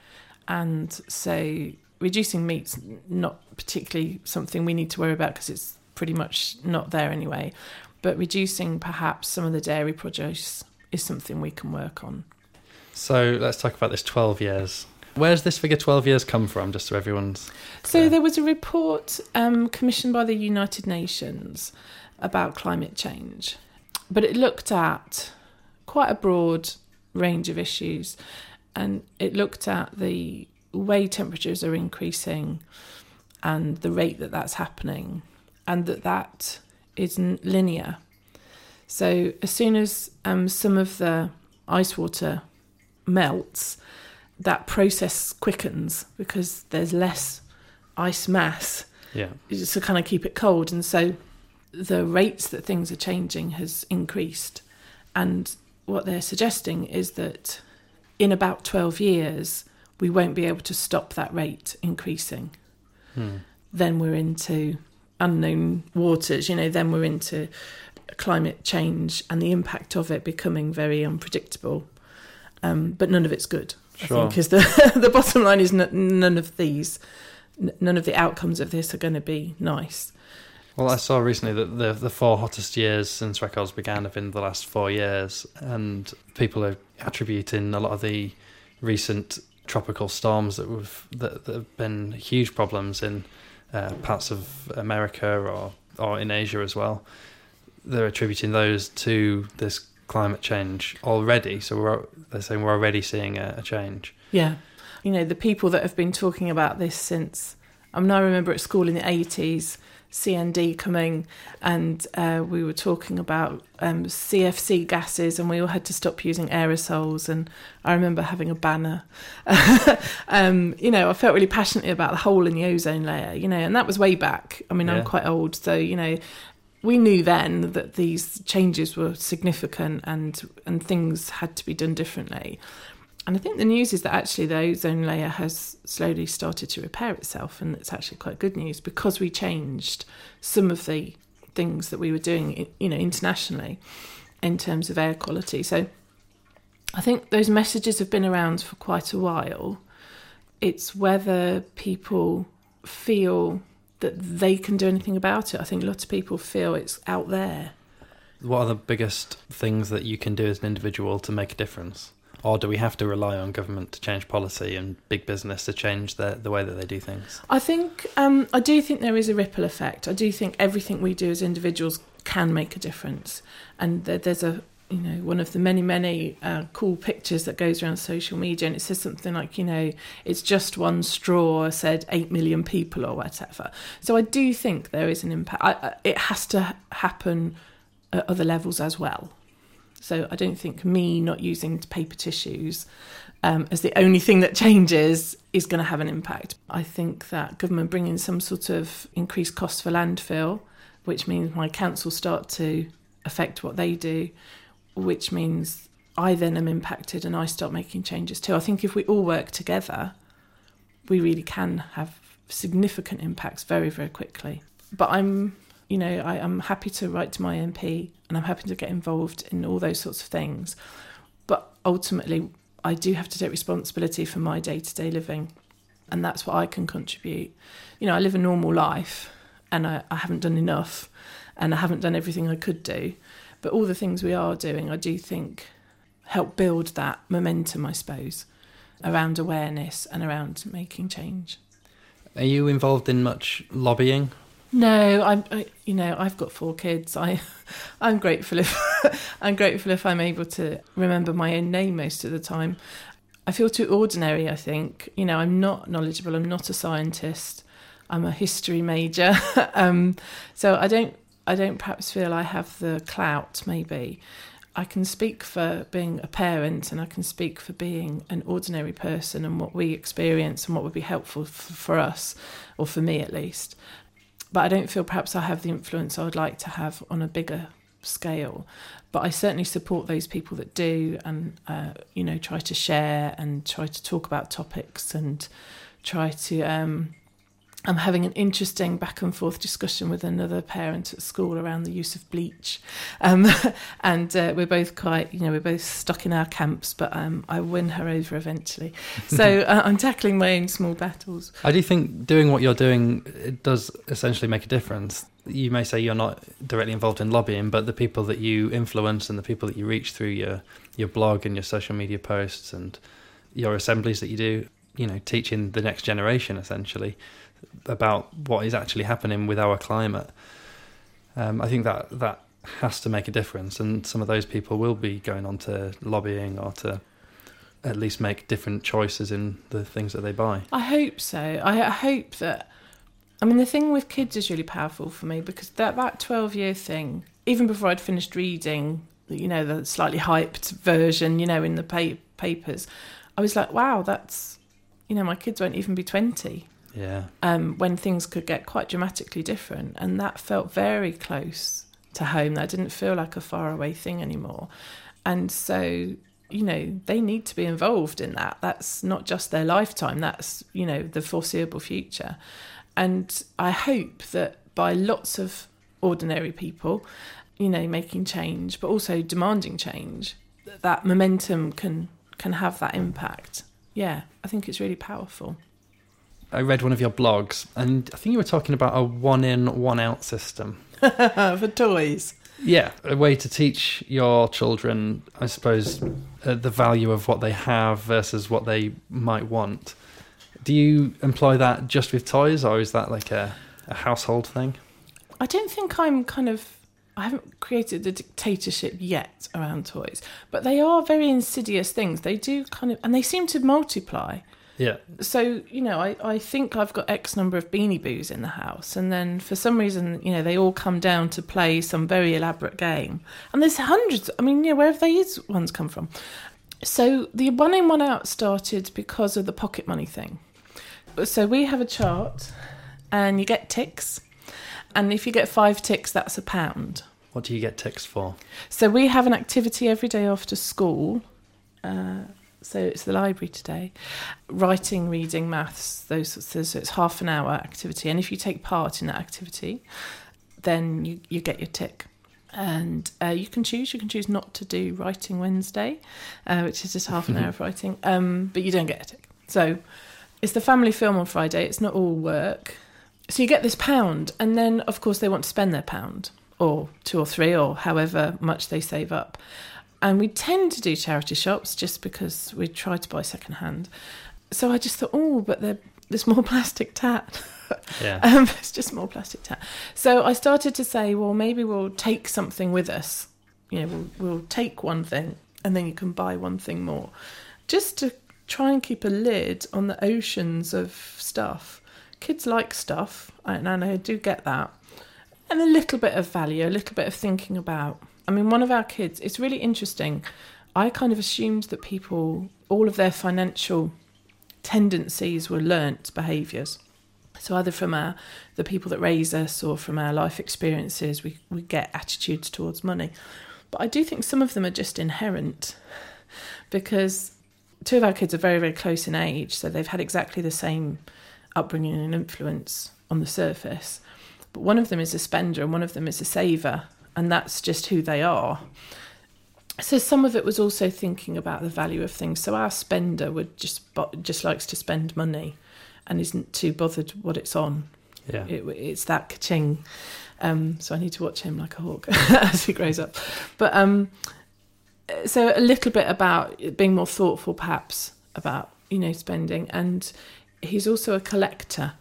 Speaker 2: And so reducing meat's not particularly something we need to worry about because it's pretty much not there anyway. But reducing perhaps some of the dairy produce is something we can work on.
Speaker 1: So let's talk about this 12 years. Where's this figure 12 years come from, just so everyone's.
Speaker 2: Clear? So there was a report um, commissioned by the United Nations about climate change, but it looked at quite a broad range of issues. And it looked at the way temperatures are increasing and the rate that that's happening, and that that isn't linear. So, as soon as um, some of the ice water melts, that process quickens because there's less ice mass
Speaker 1: yeah.
Speaker 2: just to kind of keep it cold. And so the rates that things are changing has increased. And what they're suggesting is that in about 12 years, we won't be able to stop that rate increasing.
Speaker 1: Hmm.
Speaker 2: Then we're into unknown waters, you know, then we're into climate change and the impact of it becoming very unpredictable. Um, but none of it's good,
Speaker 1: sure.
Speaker 2: I think, because the, the bottom line is n- none of these, n- none of the outcomes of this are going to be nice.
Speaker 1: Well, I saw recently that the the four hottest years since records began have been the last four years, and people are attributing a lot of the recent tropical storms that have that, that have been huge problems in uh, parts of America or or in Asia as well. They're attributing those to this climate change already. So they're saying we're already seeing a, a change.
Speaker 2: Yeah, you know the people that have been talking about this since. I mean, I remember at school in the eighties CND coming, and uh, we were talking about um, CFC gases, and we all had to stop using aerosols. And I remember having a banner. um, you know, I felt really passionately about the hole in the ozone layer. You know, and that was way back. I mean, yeah. I'm quite old, so you know, we knew then that these changes were significant and and things had to be done differently. And I think the news is that actually the ozone layer has slowly started to repair itself, and it's actually quite good news because we changed some of the things that we were doing, you know, internationally in terms of air quality. So I think those messages have been around for quite a while. It's whether people feel that they can do anything about it. I think lots of people feel it's out there.
Speaker 1: What are the biggest things that you can do as an individual to make a difference? Or do we have to rely on government to change policy and big business to change the the way that they do things?
Speaker 2: I think um, I do think there is a ripple effect. I do think everything we do as individuals can make a difference, and there's a you know one of the many many uh, cool pictures that goes around social media, and it says something like you know it's just one straw said eight million people or whatever. So I do think there is an impact. I, it has to happen at other levels as well. So I don't think me not using paper tissues um, as the only thing that changes is going to have an impact. I think that government bringing some sort of increased cost for landfill, which means my council start to affect what they do, which means I then am impacted and I start making changes too. I think if we all work together, we really can have significant impacts very, very quickly. But I'm you know, I, am happy to write to my MP and I'm happy to get involved in all those sorts of things. But ultimately, I do have to take responsibility for my day to day living. And that's what I can contribute. You know, I live a normal life and I, I haven't done enough and I haven't done everything I could do. But all the things we are doing, I do think help build that momentum, I suppose, around awareness and around making change.
Speaker 1: Are you involved in much lobbying
Speaker 2: No, I'm. I, you know, I've got four kids. I, I'm grateful if I'm grateful if I'm able to remember my own name most of the time. I feel too ordinary. I think you know I'm not knowledgeable. I'm not a scientist. I'm a history major. um, so I don't. I don't perhaps feel I have the clout. Maybe I can speak for being a parent, and I can speak for being an ordinary person and what we experience and what would be helpful for us, or for me at least but I don't feel perhaps I have the influence I would like to have on a bigger scale. But I certainly support those people that do, and uh, you know, try to share and try to talk about topics and try to um, I'm having an interesting back and forth discussion with another parent at school around the use of bleach. Um, and uh, we're both quite, you know, we're both stuck in our camps, but um, I win her over eventually. So uh, I'm tackling my own small battles.
Speaker 1: I do think doing what you're doing it does essentially make a difference. You may say you're not directly involved in lobbying, but the people that you influence and the people that you reach through your, your blog and your social media posts and your assemblies that you do, you know, teaching the next generation essentially about what is actually happening with our climate. Um, I think that that has to make a difference, and some of those people will be going on to lobbying or to at least make different choices in the things that they buy.
Speaker 2: I hope so. I, hope that. I mean, the thing with kids is really powerful for me because that that twelve year thing, even before I'd finished reading, you know, the slightly hyped version, you know, in the pa- papers, I was like, wow, that's, you know, my kids won't even be twenty
Speaker 1: yeah.
Speaker 2: Um, when things could get quite dramatically different, and that felt very close to home. That didn't feel like a faraway thing anymore, and so you know they need to be involved in that. That's not just their lifetime. That's you know the foreseeable future, and I hope that by lots of ordinary people, you know, making change, but also demanding change, that momentum can can have that impact. Yeah, I think it's really powerful.
Speaker 1: I read one of your blogs, and I think you were talking about a one in, one out system.
Speaker 2: For toys.
Speaker 1: Yeah, a way to teach your children, I suppose, uh, the value of what they have versus what they might want. Do you employ that just with toys, or is that like a, a household thing?
Speaker 2: I don't think I'm kind of. I haven't created a dictatorship yet around toys, but they are very insidious things. They do kind of, and they seem to multiply.
Speaker 1: Yeah.
Speaker 2: So, you know, I, I think I've got X number of beanie boos in the house. And then for some reason, you know, they all come down to play some very elaborate game. And there's hundreds. I mean, you know, where have these ones come from? So the one in, one out started because of the pocket money thing. So we have a chart and you get ticks. And if you get five ticks, that's a pound.
Speaker 1: What do you get ticks for?
Speaker 2: So we have an activity every day after school. Uh, so it's the library today. Writing, reading, maths, those sorts of, so it's half an hour activity. And if you take part in that activity, then you, you get your tick. And uh, you can choose. You can choose not to do writing Wednesday, uh, which is just half an hour of writing, um, but you don't get a tick. So it's the family film on Friday. It's not all work. So you get this pound, and then of course they want to spend their pound, or two or three, or however much they save up and we tend to do charity shops just because we try to buy secondhand. So I just thought, oh, but there's more plastic tat.
Speaker 1: Yeah.
Speaker 2: um, it's just more plastic tat. So I started to say, well, maybe we'll take something with us. You know, we'll, we'll take one thing and then you can buy one thing more. Just to try and keep a lid on the oceans of stuff. Kids like stuff, and I do get that. And a little bit of value, a little bit of thinking about I mean, one of our kids, it's really interesting. I kind of assumed that people, all of their financial tendencies were learnt behaviours. So either from our the people that raise us or from our life experiences, we, we get attitudes towards money. But I do think some of them are just inherent because two of our kids are very, very close in age, so they've had exactly the same upbringing and influence on the surface. But one of them is a spender and one of them is a saver and that's just who they are. So some of it was also thinking about the value of things. So our spender would just just likes to spend money, and isn't too bothered what it's on.
Speaker 1: Yeah,
Speaker 2: it, it's that kaching. Um, so I need to watch him like a hawk as he grows up. But um, so a little bit about being more thoughtful, perhaps about you know spending, and he's also a collector.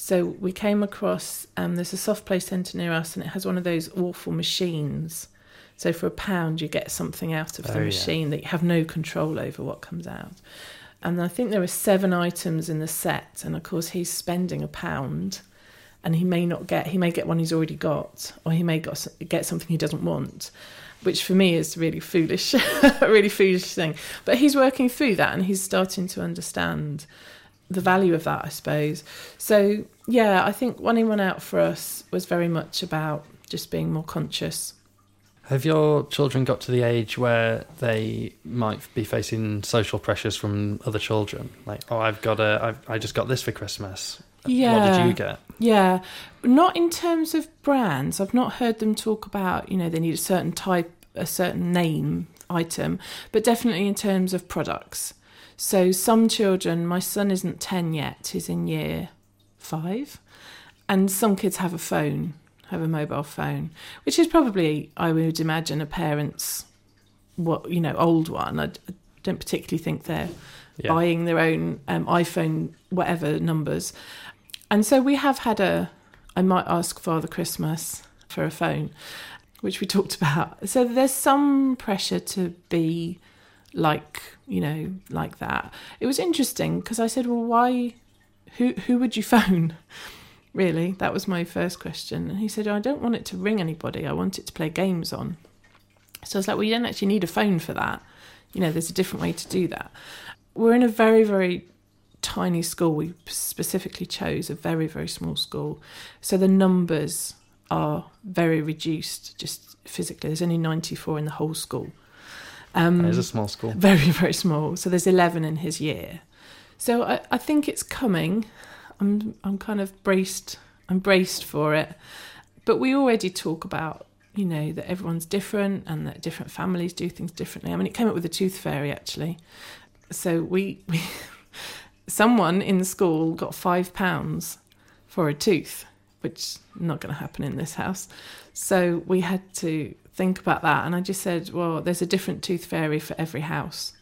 Speaker 2: So we came across um, there's a soft play centre near us, and it has one of those awful machines. So for a pound, you get something out of the
Speaker 1: Oh, yeah.
Speaker 2: machine that you have no control over what comes out. And I think there are seven items in the set, and of course he's spending a pound, and he may not get he may get one he's already got, or he may got, get something he doesn't want, which for me is really foolish, a really foolish thing. But he's working through that, and he's starting to understand the value of that, I suppose. So yeah, I think one in one out for us was very much about just being more conscious.
Speaker 1: Have your children got to the age where they might be facing social pressures from other children? Like, oh, I've got a, I've, I just got this for Christmas.
Speaker 2: Yeah.
Speaker 1: What did you get?
Speaker 2: Yeah, not in terms of brands. I've not heard them talk about, you know, they need a certain type, a certain name item, but definitely in terms of products. So some children, my son isn't 10 yet, he's in year five, and some kids have a phone, have a mobile phone, which is probably, I would imagine, a parent's, what, you know, old one. I don't particularly think they're
Speaker 1: Yeah.
Speaker 2: buying their own um, iPhone, whatever numbers. And so we have had a, I might ask Father Christmas for a phone, which we talked about. So there's some pressure to be like, you know, like that. It was interesting because I said, well, why, who, who would you phone? Really? That was my first question. And he said, I don't want it to ring anybody. I want it to play games on. So I was like, well, you don't actually need a phone for that. You know, there's a different way to do that. We're in a very, very tiny school. We specifically chose a very, very small school. So the numbers are very reduced, just physically. There's only 94 in the whole school. Um,
Speaker 1: It is a small school.
Speaker 2: very, very small. So there's 11 in his year. So I, I think it's coming. I'm, I'm kind of braced. I'm braced for it. But we already talk about, you know, that everyone's different and that different families do things differently. I mean, it came up with the tooth fairy actually. So we, we someone in the school got five pounds for a tooth, which not going to happen in this house. So we had to think about that, and I just said, well, there's a different tooth fairy for every house,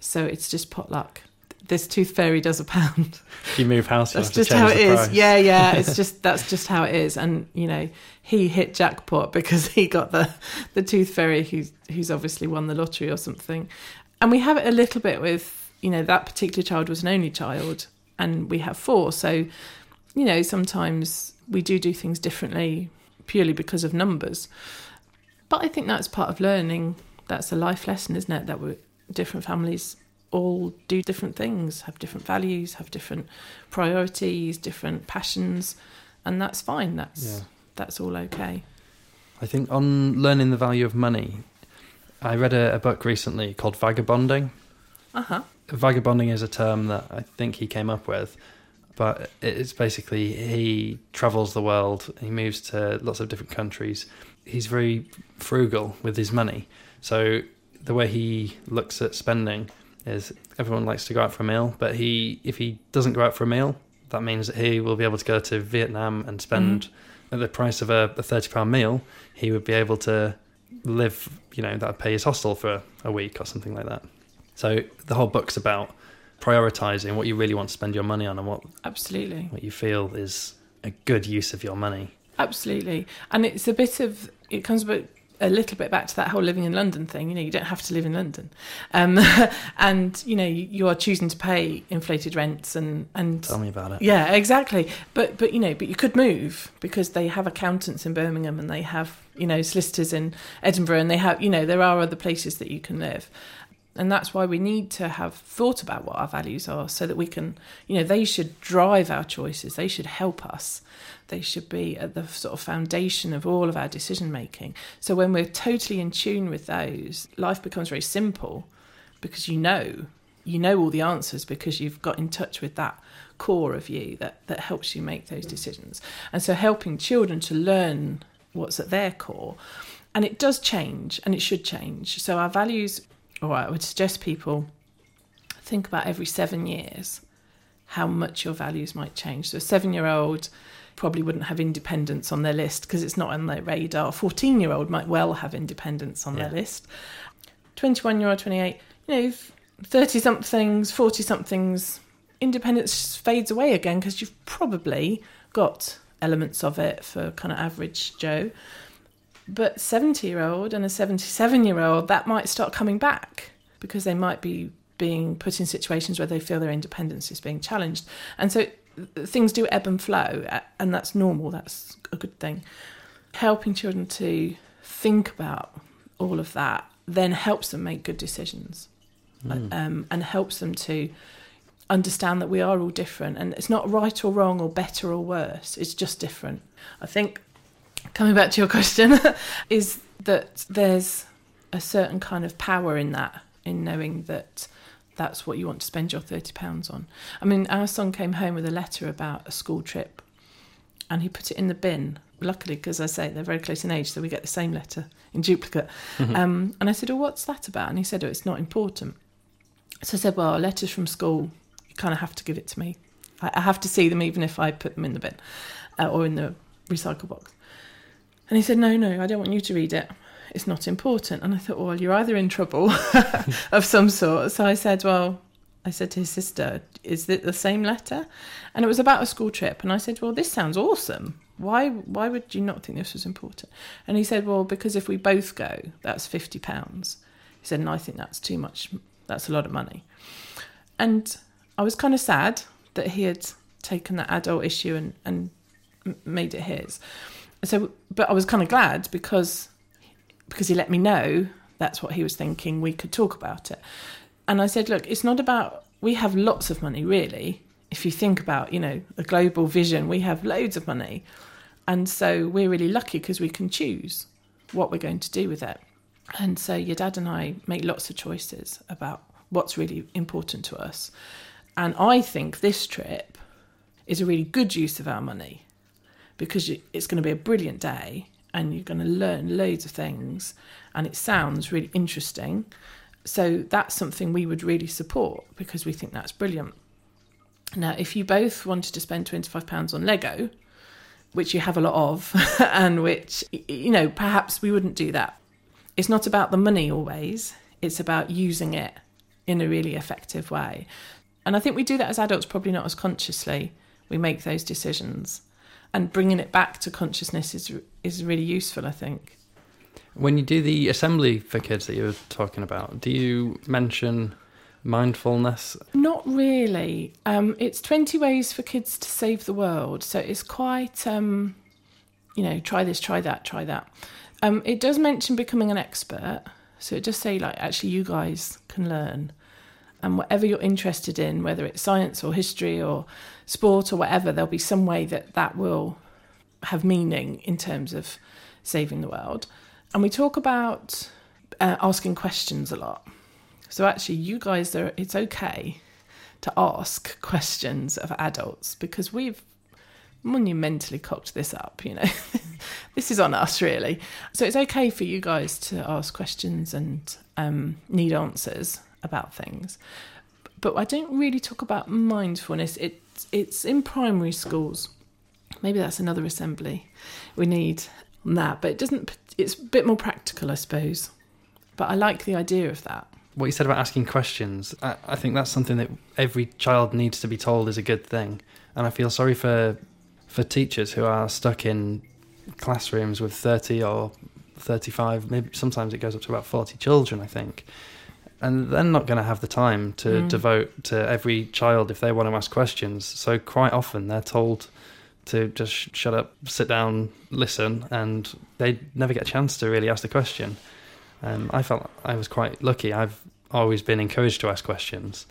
Speaker 2: so it's just potluck. This tooth fairy does a pound.
Speaker 1: If you move house, you
Speaker 2: That's just how it is.
Speaker 1: price.
Speaker 2: Yeah, yeah. It's just that's just how it is. And you know, he hit jackpot because he got the the tooth fairy who's who's obviously won the lottery or something. And we have it a little bit with you know that particular child was an only child, and we have four. So you know sometimes we do do things differently purely because of numbers. But I think that's part of learning. That's a life lesson, isn't it? That we're different families all do different things, have different values, have different priorities, different passions, and that's fine. That's
Speaker 1: Yeah.
Speaker 2: that's all okay.
Speaker 1: I think on learning the value of money, I read a, a book recently called Vagabonding.
Speaker 2: Uh huh.
Speaker 1: Vagabonding is a term that I think he came up with, but it's basically he travels the world, he moves to lots of different countries. He's very frugal with his money. So the way he looks at spending is everyone likes to go out for a meal, but he if he doesn't go out for a meal, that means that he will be able to go to Vietnam and spend mm-hmm. at the price of a, a thirty pound meal, he would be able to live, you know, that would pay his hostel for a week or something like that. So the whole book's about prioritizing what you really want to spend your money on and what,
Speaker 2: Absolutely.
Speaker 1: what you feel is a good use of your money.
Speaker 2: Absolutely. And it's a bit of, it comes a, bit, a little bit back to that whole living in London thing. You know, you don't have to live in London. Um, and, you know, you, you are choosing to pay inflated rents and, and
Speaker 1: Tell me about it.
Speaker 2: Yeah, exactly. But but you know, but you could move because they have accountants in Birmingham and they have you know solicitors in Edinburgh and they have you know there are other places that you can live. And that's why we need to have thought about what our values are so that we can, you know, they should drive our choices. They should help us. They should be at the sort of foundation of all of our decision making. So when we're totally in tune with those, life becomes very simple because you know you know all the answers because you've got in touch with that core of you that, that helps you make those decisions. And so helping children to learn what's at their core. And it does change and it should change. So our values, or I would suggest people think about every seven years how much your values might change. So a seven year old probably wouldn't have independence on their list because it's not on their radar. A 14 year old might well have independence on
Speaker 1: Yeah.
Speaker 2: their list. 21 year old, 28, you know, 30 somethings, 40 somethings independence fades away again because you've probably got elements of it for kind of average Joe. But 70 year old and a 77 year old, that might start coming back because they might be being put in situations where they feel their independence is being challenged. And so things do ebb and flow, and that's normal, that's a good thing. Helping children to think about all of that then helps them make good decisions mm. um, and helps them to understand that we are all different and it's not right or wrong or better or worse, it's just different. I think, coming back to your question, is that there's a certain kind of power in that, in knowing that that's what you want to spend your £30 on. I mean, our son came home with a letter about a school trip and he put it in the bin. Luckily, because I say they're very close in age, so we get the same letter in duplicate. Mm-hmm. Um, and I said, Oh, what's that about? And he said, Oh, it's not important. So I said, Well, letters from school, you kind of have to give it to me. I, I have to see them even if I put them in the bin uh, or in the recycle box. And he said, No, no, I don't want you to read it it's not important. And I thought, well, you're either in trouble of some sort. So I said, well, I said to his sister, is it the same letter? And it was about a school trip. And I said, well, this sounds awesome. Why, why would you not think this was important? And he said, well, because if we both go, that's £50. He said, and I think that's too much. That's a lot of money. And I was kind of sad that he had taken that adult issue and, and made it his. So, but I was kind of glad because because he let me know that's what he was thinking, we could talk about it. And I said, look, it's not about, we have lots of money, really. If you think about, you know, the global vision, we have loads of money. And so we're really lucky because we can choose what we're going to do with it. And so your dad and I make lots of choices about what's really important to us. And I think this trip is a really good use of our money because it's going to be a brilliant day and you're going to learn loads of things and it sounds really interesting. So that's something we would really support because we think that's brilliant. Now, if you both wanted to spend £25 on Lego, which you have a lot of, and which, you know, perhaps we wouldn't do that. It's not about the money always, it's about using it in a really effective way. And I think we do that as adults, probably not as consciously. We make those decisions and bringing it back to consciousness is is really useful. I think.
Speaker 1: When you do the assembly for kids that you were talking about, do you mention mindfulness?
Speaker 2: Not really. Um, it's twenty ways for kids to save the world, so it's quite um, you know try this, try that, try that. Um, it does mention becoming an expert, so it does say like actually you guys can learn and whatever you're interested in, whether it's science or history or sport or whatever, there'll be some way that that will have meaning in terms of saving the world. And we talk about uh, asking questions a lot. So actually, you guys are, it's okay to ask questions of adults because we've monumentally cocked this up, you know. this is on us, really. So it's okay for you guys to ask questions and um, need answers about things. But I don't really talk about mindfulness. It's it's in primary schools. Maybe that's another assembly we need on that. But it doesn't. It's a bit more practical, I suppose. But I like the idea of that.
Speaker 1: What you said about asking questions, I, I think that's something that every child needs to be told is a good thing. And I feel sorry for for teachers who are stuck in classrooms with 30 or 35 maybe sometimes it goes up to about 40 children i think and they're not going to have the time to mm. devote to every child if they want to ask questions. So quite often they're told to just shut up, sit down, listen, and they never get a chance to really ask the question. Um, I felt I was quite lucky. I've always been encouraged to ask questions.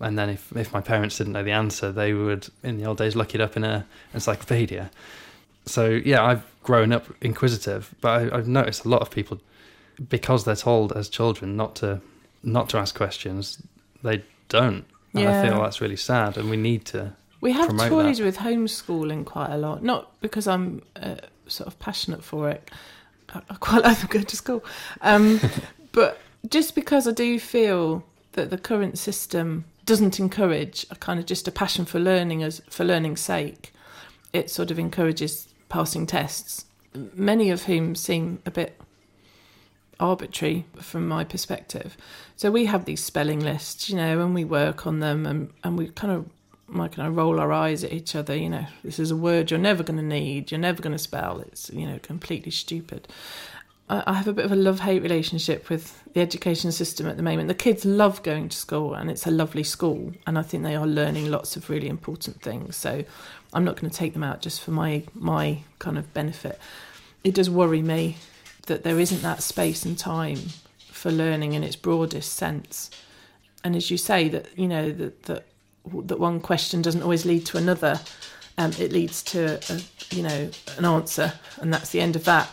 Speaker 1: And then if, if my parents didn't know the answer, they would, in the old days, look it up in a encyclopedia. So, yeah, I've grown up inquisitive, but I, I've noticed a lot of people, because they're told as children not to not to ask questions, they don't. And yeah. I feel that's really sad, and we need to.
Speaker 2: We have
Speaker 1: toys
Speaker 2: that. with homeschooling quite a lot, not because I'm uh, sort of passionate for it. I, I quite like going to school, um, but just because I do feel that the current system doesn't encourage a kind of just a passion for learning as for learning's sake. It sort of encourages passing tests, many of whom seem a bit arbitrary from my perspective. So we have these spelling lists, you know, and we work on them and, and we kind of Mike and I roll our eyes at each other. You know, this is a word you're never going to need. You're never going to spell. It's you know completely stupid. I, I have a bit of a love hate relationship with the education system at the moment. The kids love going to school, and it's a lovely school, and I think they are learning lots of really important things. So I'm not going to take them out just for my my kind of benefit. It does worry me that there isn't that space and time for learning in its broadest sense. And as you say, that you know that that that one question doesn't always lead to another. Um, it leads to a, you know an answer, and that's the end of that.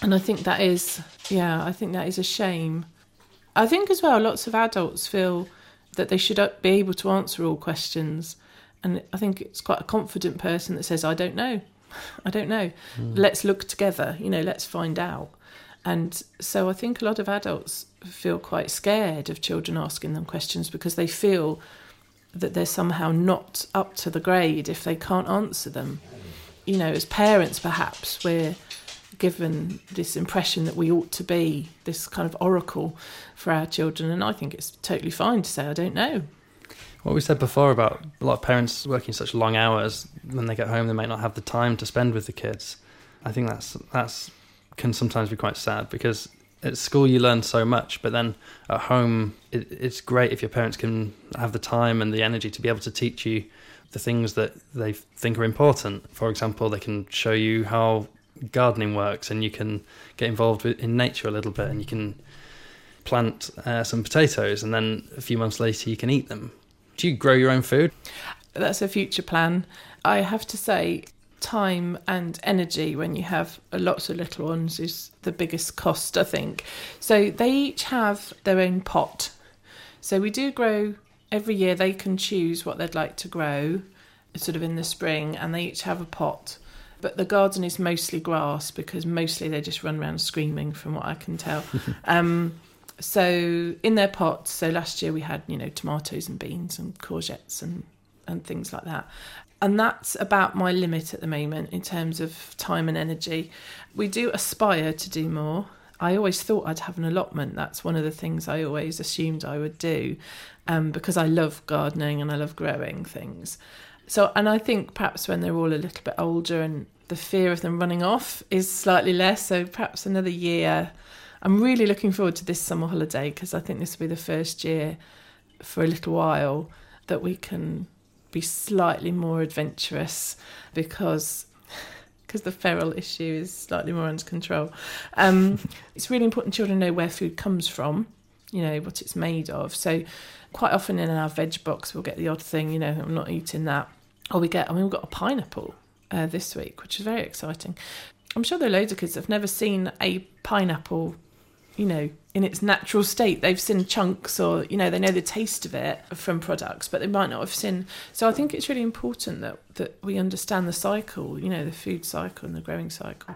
Speaker 2: And I think that is yeah, I think that is a shame. I think as well, lots of adults feel that they should be able to answer all questions, and I think it's quite a confident person that says, "I don't know, I don't know. Mm. Let's look together. You know, let's find out." And so I think a lot of adults feel quite scared of children asking them questions because they feel that they're somehow not up to the grade if they can't answer them. You know, as parents, perhaps we're given this impression that we ought to be this kind of oracle for our children, and I think it's totally fine to say, I don't know.
Speaker 1: What we said before about a lot of parents working such long hours when they get home, they might not have the time to spend with the kids. I think that's that's can sometimes be quite sad because at school you learn so much, but then at home it, it's great if your parents can have the time and the energy to be able to teach you the things that they think are important. For example, they can show you how gardening works, and you can get involved in nature a little bit, and you can plant uh, some potatoes, and then a few months later you can eat them. Do you grow your own food?
Speaker 2: That's a future plan. I have to say, time and energy when you have lots of little ones is the biggest cost, I think. So they each have their own pot. So we do grow every year, they can choose what they'd like to grow, sort of in the spring, and they each have a pot. But the garden is mostly grass because mostly they just run around screaming, from what I can tell. um, so in their pots, so last year we had you know tomatoes and beans and courgettes and and things like that and that's about my limit at the moment in terms of time and energy. We do aspire to do more. I always thought I'd have an allotment. That's one of the things I always assumed I would do um, because I love gardening and I love growing things. So, and I think perhaps when they're all a little bit older and the fear of them running off is slightly less, so perhaps another year. I'm really looking forward to this summer holiday because I think this will be the first year for a little while that we can be slightly more adventurous because because the feral issue is slightly more under control. Um, it's really important children know where food comes from, you know, what it's made of. So quite often in our veg box we'll get the odd thing, you know, I'm not eating that. Or we get, I mean, we've got a pineapple uh, this week, which is very exciting. I'm sure there are loads of kids that have never seen a pineapple you know, in its natural state. They've seen chunks or, you know, they know the taste of it from products, but they might not have seen. So I think it's really important that, that we understand the cycle, you know, the food cycle and the growing cycle.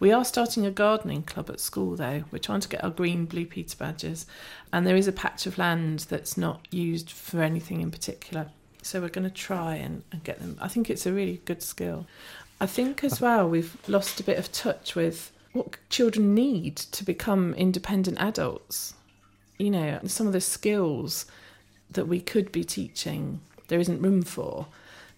Speaker 2: We are starting a gardening club at school, though. We're trying to get our green Blue Peter badges, and there is a patch of land that's not used for anything in particular. So we're going to try and, and get them. I think it's a really good skill. I think as uh. well we've lost a bit of touch with what children need to become independent adults. You know, some of the skills that we could be teaching, there isn't room for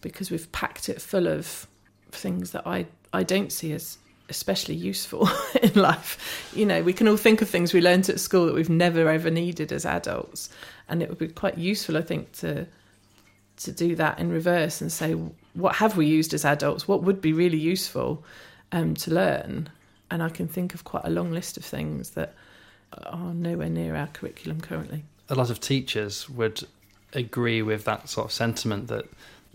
Speaker 2: because we've packed it full of things that I, I don't see as especially useful in life. You know, we can all think of things we learned at school that we've never ever needed as adults, and it would be quite useful, I think, to to do that in reverse and say, what have we used as adults? What would be really useful um, to learn? And I can think of quite a long list of things that are nowhere near our curriculum currently.
Speaker 1: A lot of teachers would agree with that sort of sentiment that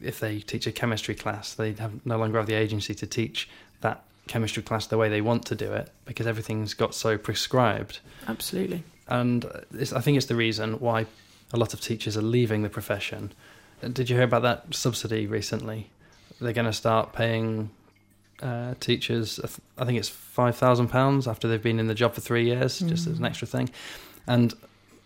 Speaker 1: if they teach a chemistry class, they have no longer have the agency to teach that chemistry class the way they want to do it because everything's got so prescribed.
Speaker 2: Absolutely.
Speaker 1: And I think it's the reason why a lot of teachers are leaving the profession. Did you hear about that subsidy recently? They're going to start paying uh, teachers. I think it's five thousand pounds after they've been in the job for three years, mm. just as an mm. extra thing. And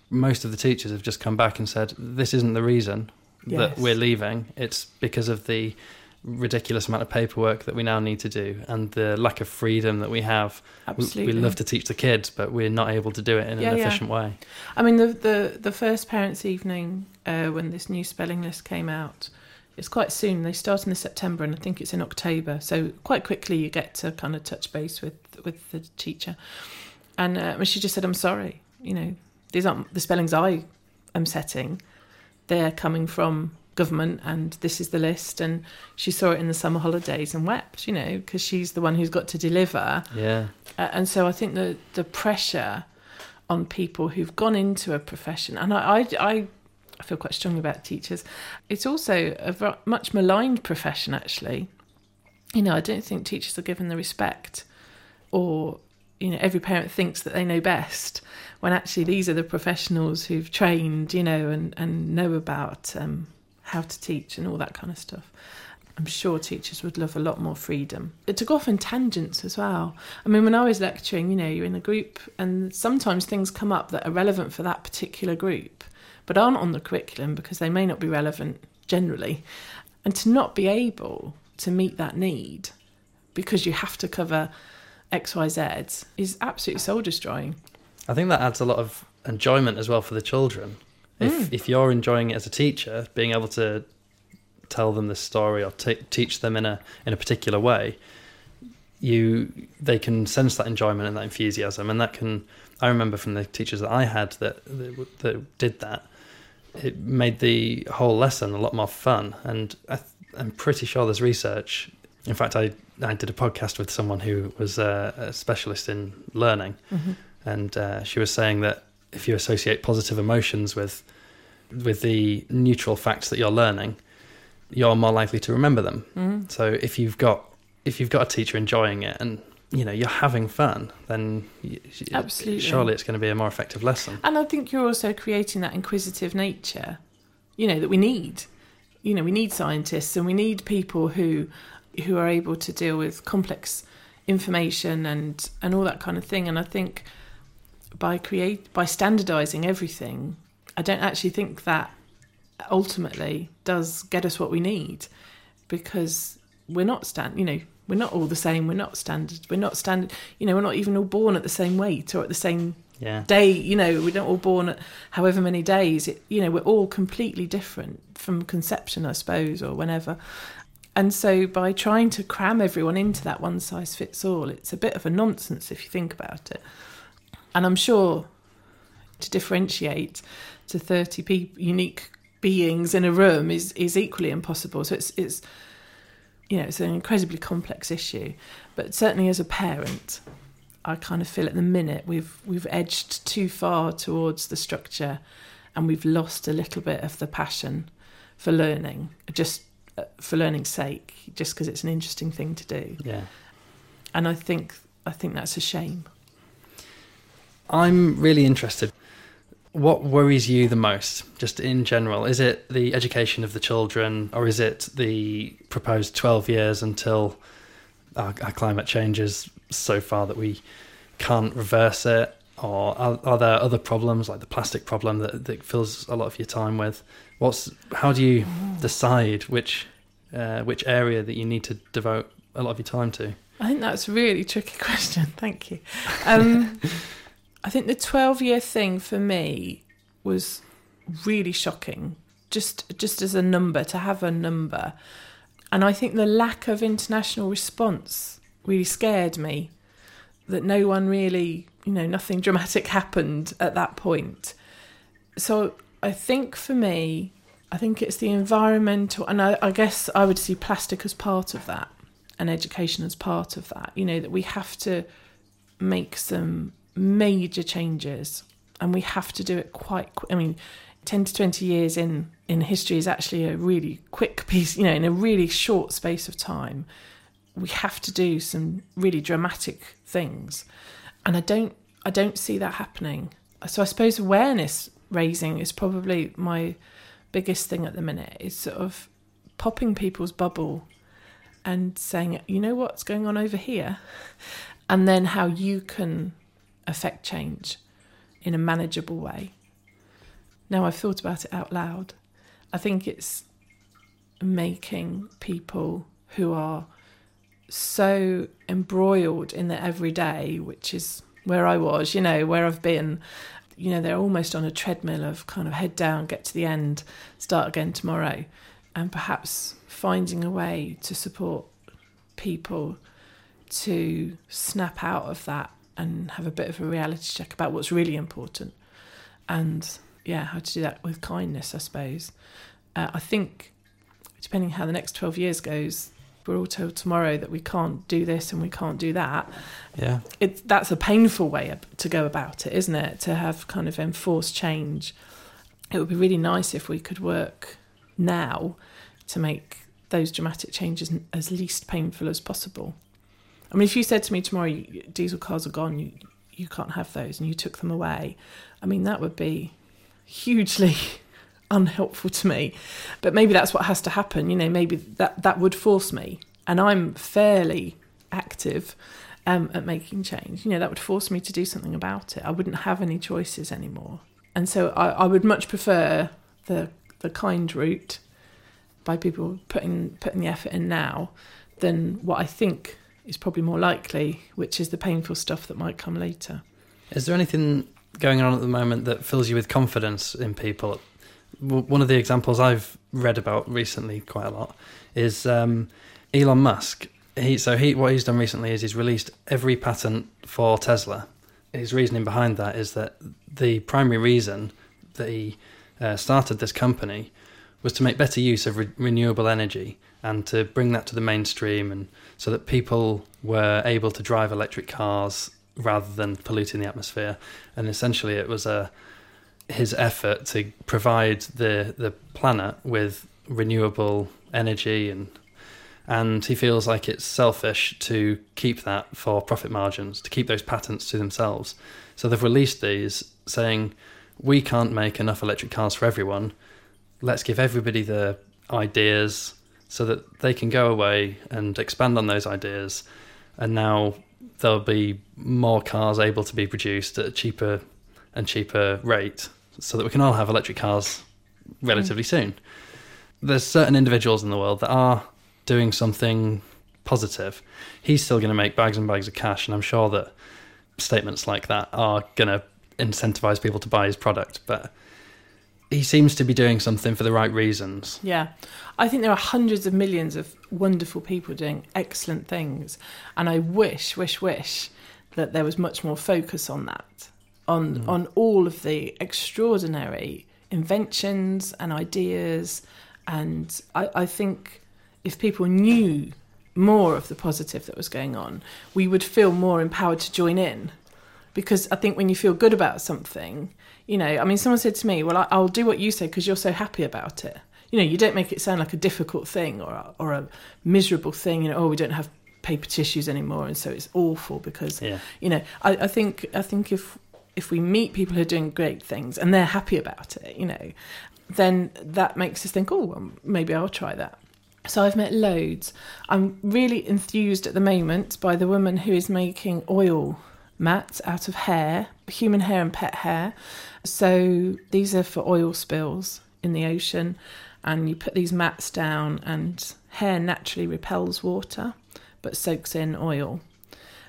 Speaker 1: most of the teachers have just come back and said, "This isn't the reason yes. that we're leaving. It's because of the ridiculous amount of paperwork that we now need to do and the lack of freedom that we have.
Speaker 2: Absolutely.
Speaker 1: We, we love to teach the kids, but we're not able to do it in yeah, an efficient yeah. way.
Speaker 2: I mean, the the the first parents' evening uh, when this new spelling list came out It's quite soon. They start in the September, and I think it's in October. So quite quickly, you get to kind of touch base with with the teacher. And uh, she just said, "I'm sorry. You know, these aren't the spellings I am setting. They're coming from government, and this is the list." And she saw it in the summer holidays and wept. You know, because she's the one who's got to deliver.
Speaker 1: Yeah.
Speaker 2: Uh, and so I think the the pressure on people who've gone into a profession, and I, I, I I feel quite strongly about teachers. It's also a much maligned profession, actually. You know, I don't think teachers are given the respect, or you know, every parent thinks that they know best, when actually these are the professionals who've trained, you know, and and know about um, how to teach and all that kind of stuff. I'm sure teachers would love a lot more freedom. it took off in tangents as well. I mean, when I was lecturing, you know, you're in a group and sometimes things come up that are relevant for that particular group but aren't on the curriculum because they may not be relevant generally. And to not be able to meet that need because you have to cover XYZ is absolutely soul destroying.
Speaker 1: I think that adds a lot of enjoyment as well for the children. If mm. if you're enjoying it as a teacher, being able to tell them the story or t- teach them in a in a particular way, you they can sense that enjoyment and that enthusiasm, and that can. I remember from the teachers that I had that that, that did that it made the whole lesson a lot more fun. And I am pretty sure there's research. In fact, I, I did a podcast with someone who was a, a specialist in learning, mm-hmm. and uh, she was saying that if you associate positive emotions with with the neutral facts that you're learning, you're more likely to remember them. Mm-hmm. So if you've got if you've got a teacher enjoying it and you know you're having fun, then absolutely surely it's going to be a more effective lesson.
Speaker 2: And I think you're also creating that inquisitive nature, you know, that we need. You know, we need scientists and we need people who who are able to deal with complex information and and all that kind of thing. And I think by create by standardizing everything, I don't actually think that ultimately does get us what we need because we're not stand you know we're not all the same. We're not standard. We're not standard. You know, we're not even all born at the same weight or at the same
Speaker 1: yeah.
Speaker 2: day. You know, we're not all born at however many days. It, you know, we're all completely different from conception, I suppose, or whenever. And so, by trying to cram everyone into that one size fits all, it's a bit of a nonsense if you think about it. And I'm sure to differentiate to 30 people, unique beings in a room is, is equally impossible. So it's it's you know, it's an incredibly complex issue. But certainly as a parent, I kind of feel at the minute we've we've edged too far towards the structure, and we've lost a little bit of the passion for learning, just uh, for learning's sake, just because it's an interesting thing to do.
Speaker 1: Yeah.
Speaker 2: And I think I think that's a shame.
Speaker 1: I'm really interested what worries you the most, just in general? Is it the education of the children, or is it the proposed 12 years until our, our climate changes so far that we can't reverse it? Or are, are, there other problems like the plastic problem that, that fills a lot of your time with? What's how do you decide which uh, which area that you need to devote a lot of your time to?
Speaker 2: I think that's a really tricky question. Thank you. Um, I think the 12 year thing for me was really shocking. Just just as a number to have a number. And I think the lack of international response really scared me that no one really, you know, nothing dramatic happened at that point. So I think for me, I think it's the environmental, and I, I, guess I would see plastic as part of that and education as part of that. You know, that we have to make some major changes, and we have to do it quite. I mean, ten to twenty years in in history is actually a really quick piece. You know, in a really short space of time, we have to do some really dramatic things, and I don't I don't see that happening. So I suppose awareness raising is probably my biggest thing at the minute. Is sort of popping people's bubble and saying, you know what's going on over here, and then how you can affect change in a manageable way. Now I've thought about it out loud. I think it's making people who are so embroiled in their everyday, which is where I was, you know, where I've been, you know, they're almost on a treadmill of kind of head down, get to the end, start again tomorrow. and perhaps finding a way to support people to snap out of that and have a bit of a reality check about what's really important. And yeah how to do that with kindness i suppose. Uh, i think depending how the next 12 years goes we're all told tomorrow that we can't do this and we can't do that.
Speaker 1: Yeah.
Speaker 2: it that's a painful way to go about it isn't it? To have kind of enforced change. It would be really nice if we could work now to make those dramatic changes as least painful as possible i mean if you said to me tomorrow diesel cars are gone you you can't have those and you took them away i mean that would be hugely unhelpful to me but maybe that's what has to happen you know maybe that that would force me and i'm fairly active um, at making change. You know, that would force me to do something about it. I wouldn't have any choices anymore. And so I, I would much prefer the the kind route by people putting putting the effort in now than what I think is probably more likely, which is the painful stuff that might come later.
Speaker 1: Is there anything going on at the moment that fills you with confidence in people? One of the examples I've read about recently quite a lot is um, Elon Musk. He so he what he's done recently is he's released every patent for Tesla. His reasoning behind that is that the primary reason that he uh, started this company was to make better use of re- renewable energy and to bring that to the mainstream and so that people were able to drive electric cars rather than polluting the atmosphere. And essentially it was a his effort to provide the the planet with renewable energy and and he feels like it's selfish to keep that for profit margins to keep those patents to themselves. So they've released these saying we can't make enough electric cars for everyone. Let's give everybody the ideas so that they can go away and expand on those ideas and now there'll be more cars able to be produced at a cheaper and cheaper rate so that we can all have electric cars relatively mm. soon. There's certain individuals in the world that are doing something positive. He's still going to make bags and bags of cash, and I'm sure that statements like that are going to incentivize people to buy his product. But he seems to be doing something for the right reasons.
Speaker 2: Yeah. I think there are hundreds of millions of wonderful people doing excellent things. And I wish, wish, wish that there was much more focus on that, on,
Speaker 1: Mm.
Speaker 2: on all of the extraordinary inventions and ideas. And I, I think if people knew more of the positive that was going on, we would feel more empowered to join in. Because I think when you feel good about something, you know, I mean, someone said to me, "Well, I, I'll do what you say because you're so happy about it." You know, you don't make it sound like a difficult thing or a, or a miserable thing. You know, oh, we don't have paper tissues anymore, and so it's awful because
Speaker 1: Yeah.
Speaker 2: you know. I, I think I think if if we meet people who are doing great things and they're happy about it, you know, then that makes us think, oh, well, maybe I'll try that. So I've met loads. I'm really enthused at the moment by the woman who is making oil mats out of hair, human hair and pet hair. So these are for oil spills in the ocean, and you put these mats down, and hair naturally repels water but soaks in oil.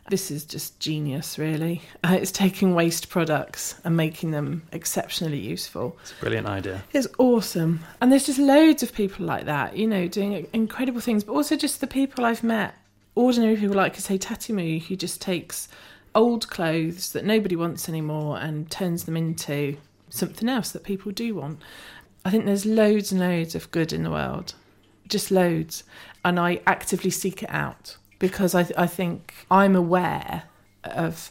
Speaker 2: This is just genius, really. Uh, it's taking waste products and making them exceptionally useful.
Speaker 1: It's a brilliant idea.
Speaker 2: It's awesome. And there's just loads of people like that, you know, doing incredible things, but also just the people I've met. Ordinary people like, say, Tatimu, who just takes old clothes that nobody wants anymore and turns them into something else that people do want. I think there's loads and loads of good in the world, just loads. And I actively seek it out because I, I think I'm aware of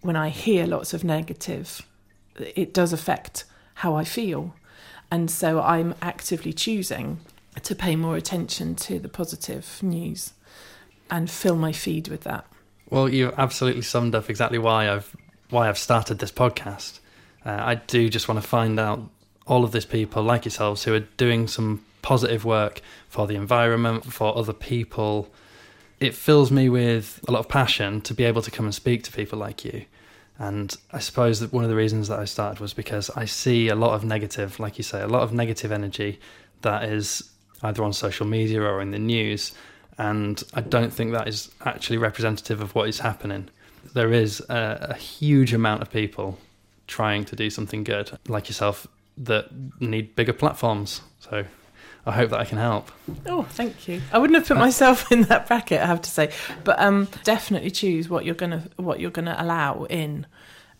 Speaker 2: when I hear lots of negative, it does affect how I feel. And so I'm actively choosing to pay more attention to the positive news and fill my feed with that.
Speaker 1: Well, you've absolutely summed up exactly why I've why I've started this podcast. Uh, I do just want to find out all of these people like yourselves who are doing some positive work for the environment, for other people. It fills me with a lot of passion to be able to come and speak to people like you. And I suppose that one of the reasons that I started was because I see a lot of negative, like you say, a lot of negative energy that is either on social media or in the news. And I don't think that is actually representative of what is happening. There is a, a huge amount of people trying to do something good, like yourself, that need bigger platforms. So
Speaker 4: I hope that I can help.
Speaker 2: Oh, thank you. I wouldn't have put myself in that bracket, I have to say, but um, definitely choose what you're gonna what you're gonna allow in.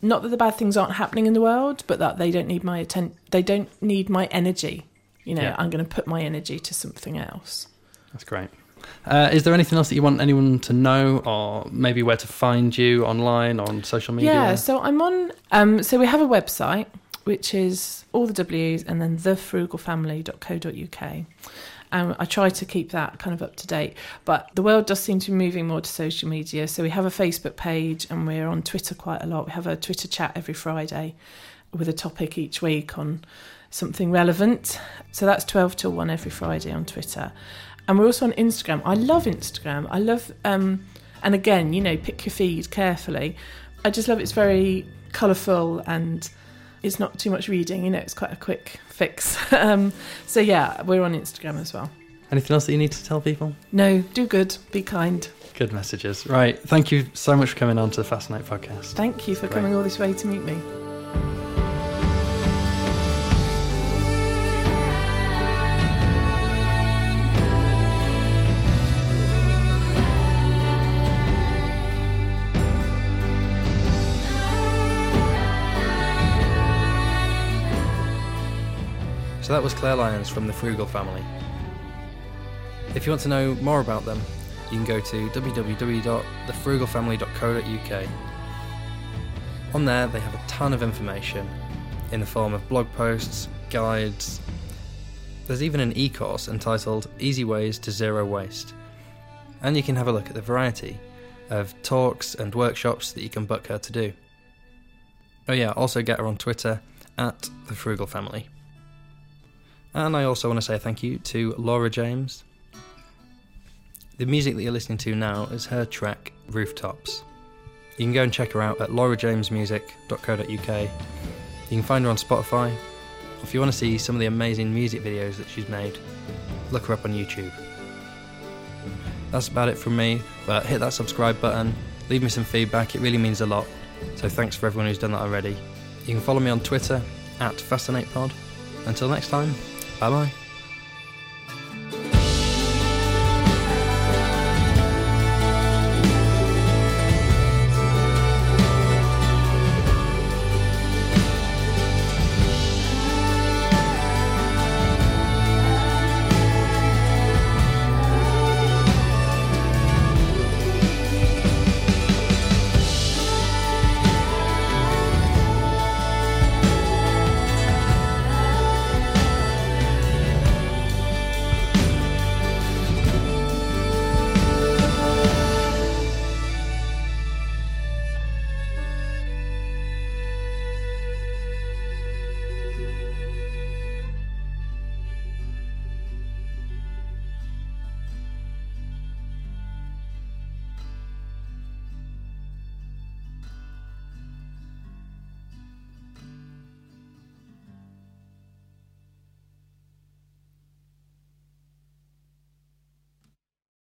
Speaker 2: Not that the bad things aren't happening in the world, but that they don't need my attention. They don't need my energy. You know,
Speaker 4: Yeah.
Speaker 2: I'm going to put my energy to something else.
Speaker 4: That's great. Uh, is there anything else that you want anyone to know, or maybe where to find you online on social media?
Speaker 2: Yeah, so I'm on. Um, so we have a website which is all the W's and then thefrugalfamily.co.uk. Um, I try to keep that kind of up to date, but the world does seem to be moving more to social media. So we have a Facebook page and we're on Twitter quite a lot. We have a Twitter chat every Friday with a topic each week on something relevant. So that's 12 till 1 every Friday on Twitter. And we're also on Instagram. I love Instagram. I love, um, and again, you know, pick your feed carefully. I just love it's very colourful and it's not too much reading, you know, it's quite a quick fix. um, so yeah, we're on Instagram as well.
Speaker 4: Anything else that you need to tell people?
Speaker 2: No, do good, be kind.
Speaker 4: Good messages. Right. Thank you so much for coming on to the Fascinate podcast.
Speaker 2: Thank you for
Speaker 4: Great.
Speaker 2: coming all this way to meet me.
Speaker 1: So that was Claire Lyons from the Frugal family. If you want to know more about them, you can go to www.thefrugalfamily.co.uk. On there, they have a ton of information in the form of blog posts, guides. There's even an e course entitled Easy Ways to Zero Waste. And you can have a look at the variety of talks and workshops that you can book her to do. Oh, yeah, also get her on Twitter at The Frugal Family. And I also want to say thank you to Laura James. The music that you're listening to now is her track Rooftops. You can go and check her out at laurajamesmusic.co.uk. You can find her on Spotify. If you want to see some of the amazing music videos that she's made, look her up on YouTube. That's about it from me, but hit that subscribe button, leave me some feedback, it really means a lot. So thanks for everyone who's done that already. You can follow me on Twitter at FascinatePod. Until next time, bye bye.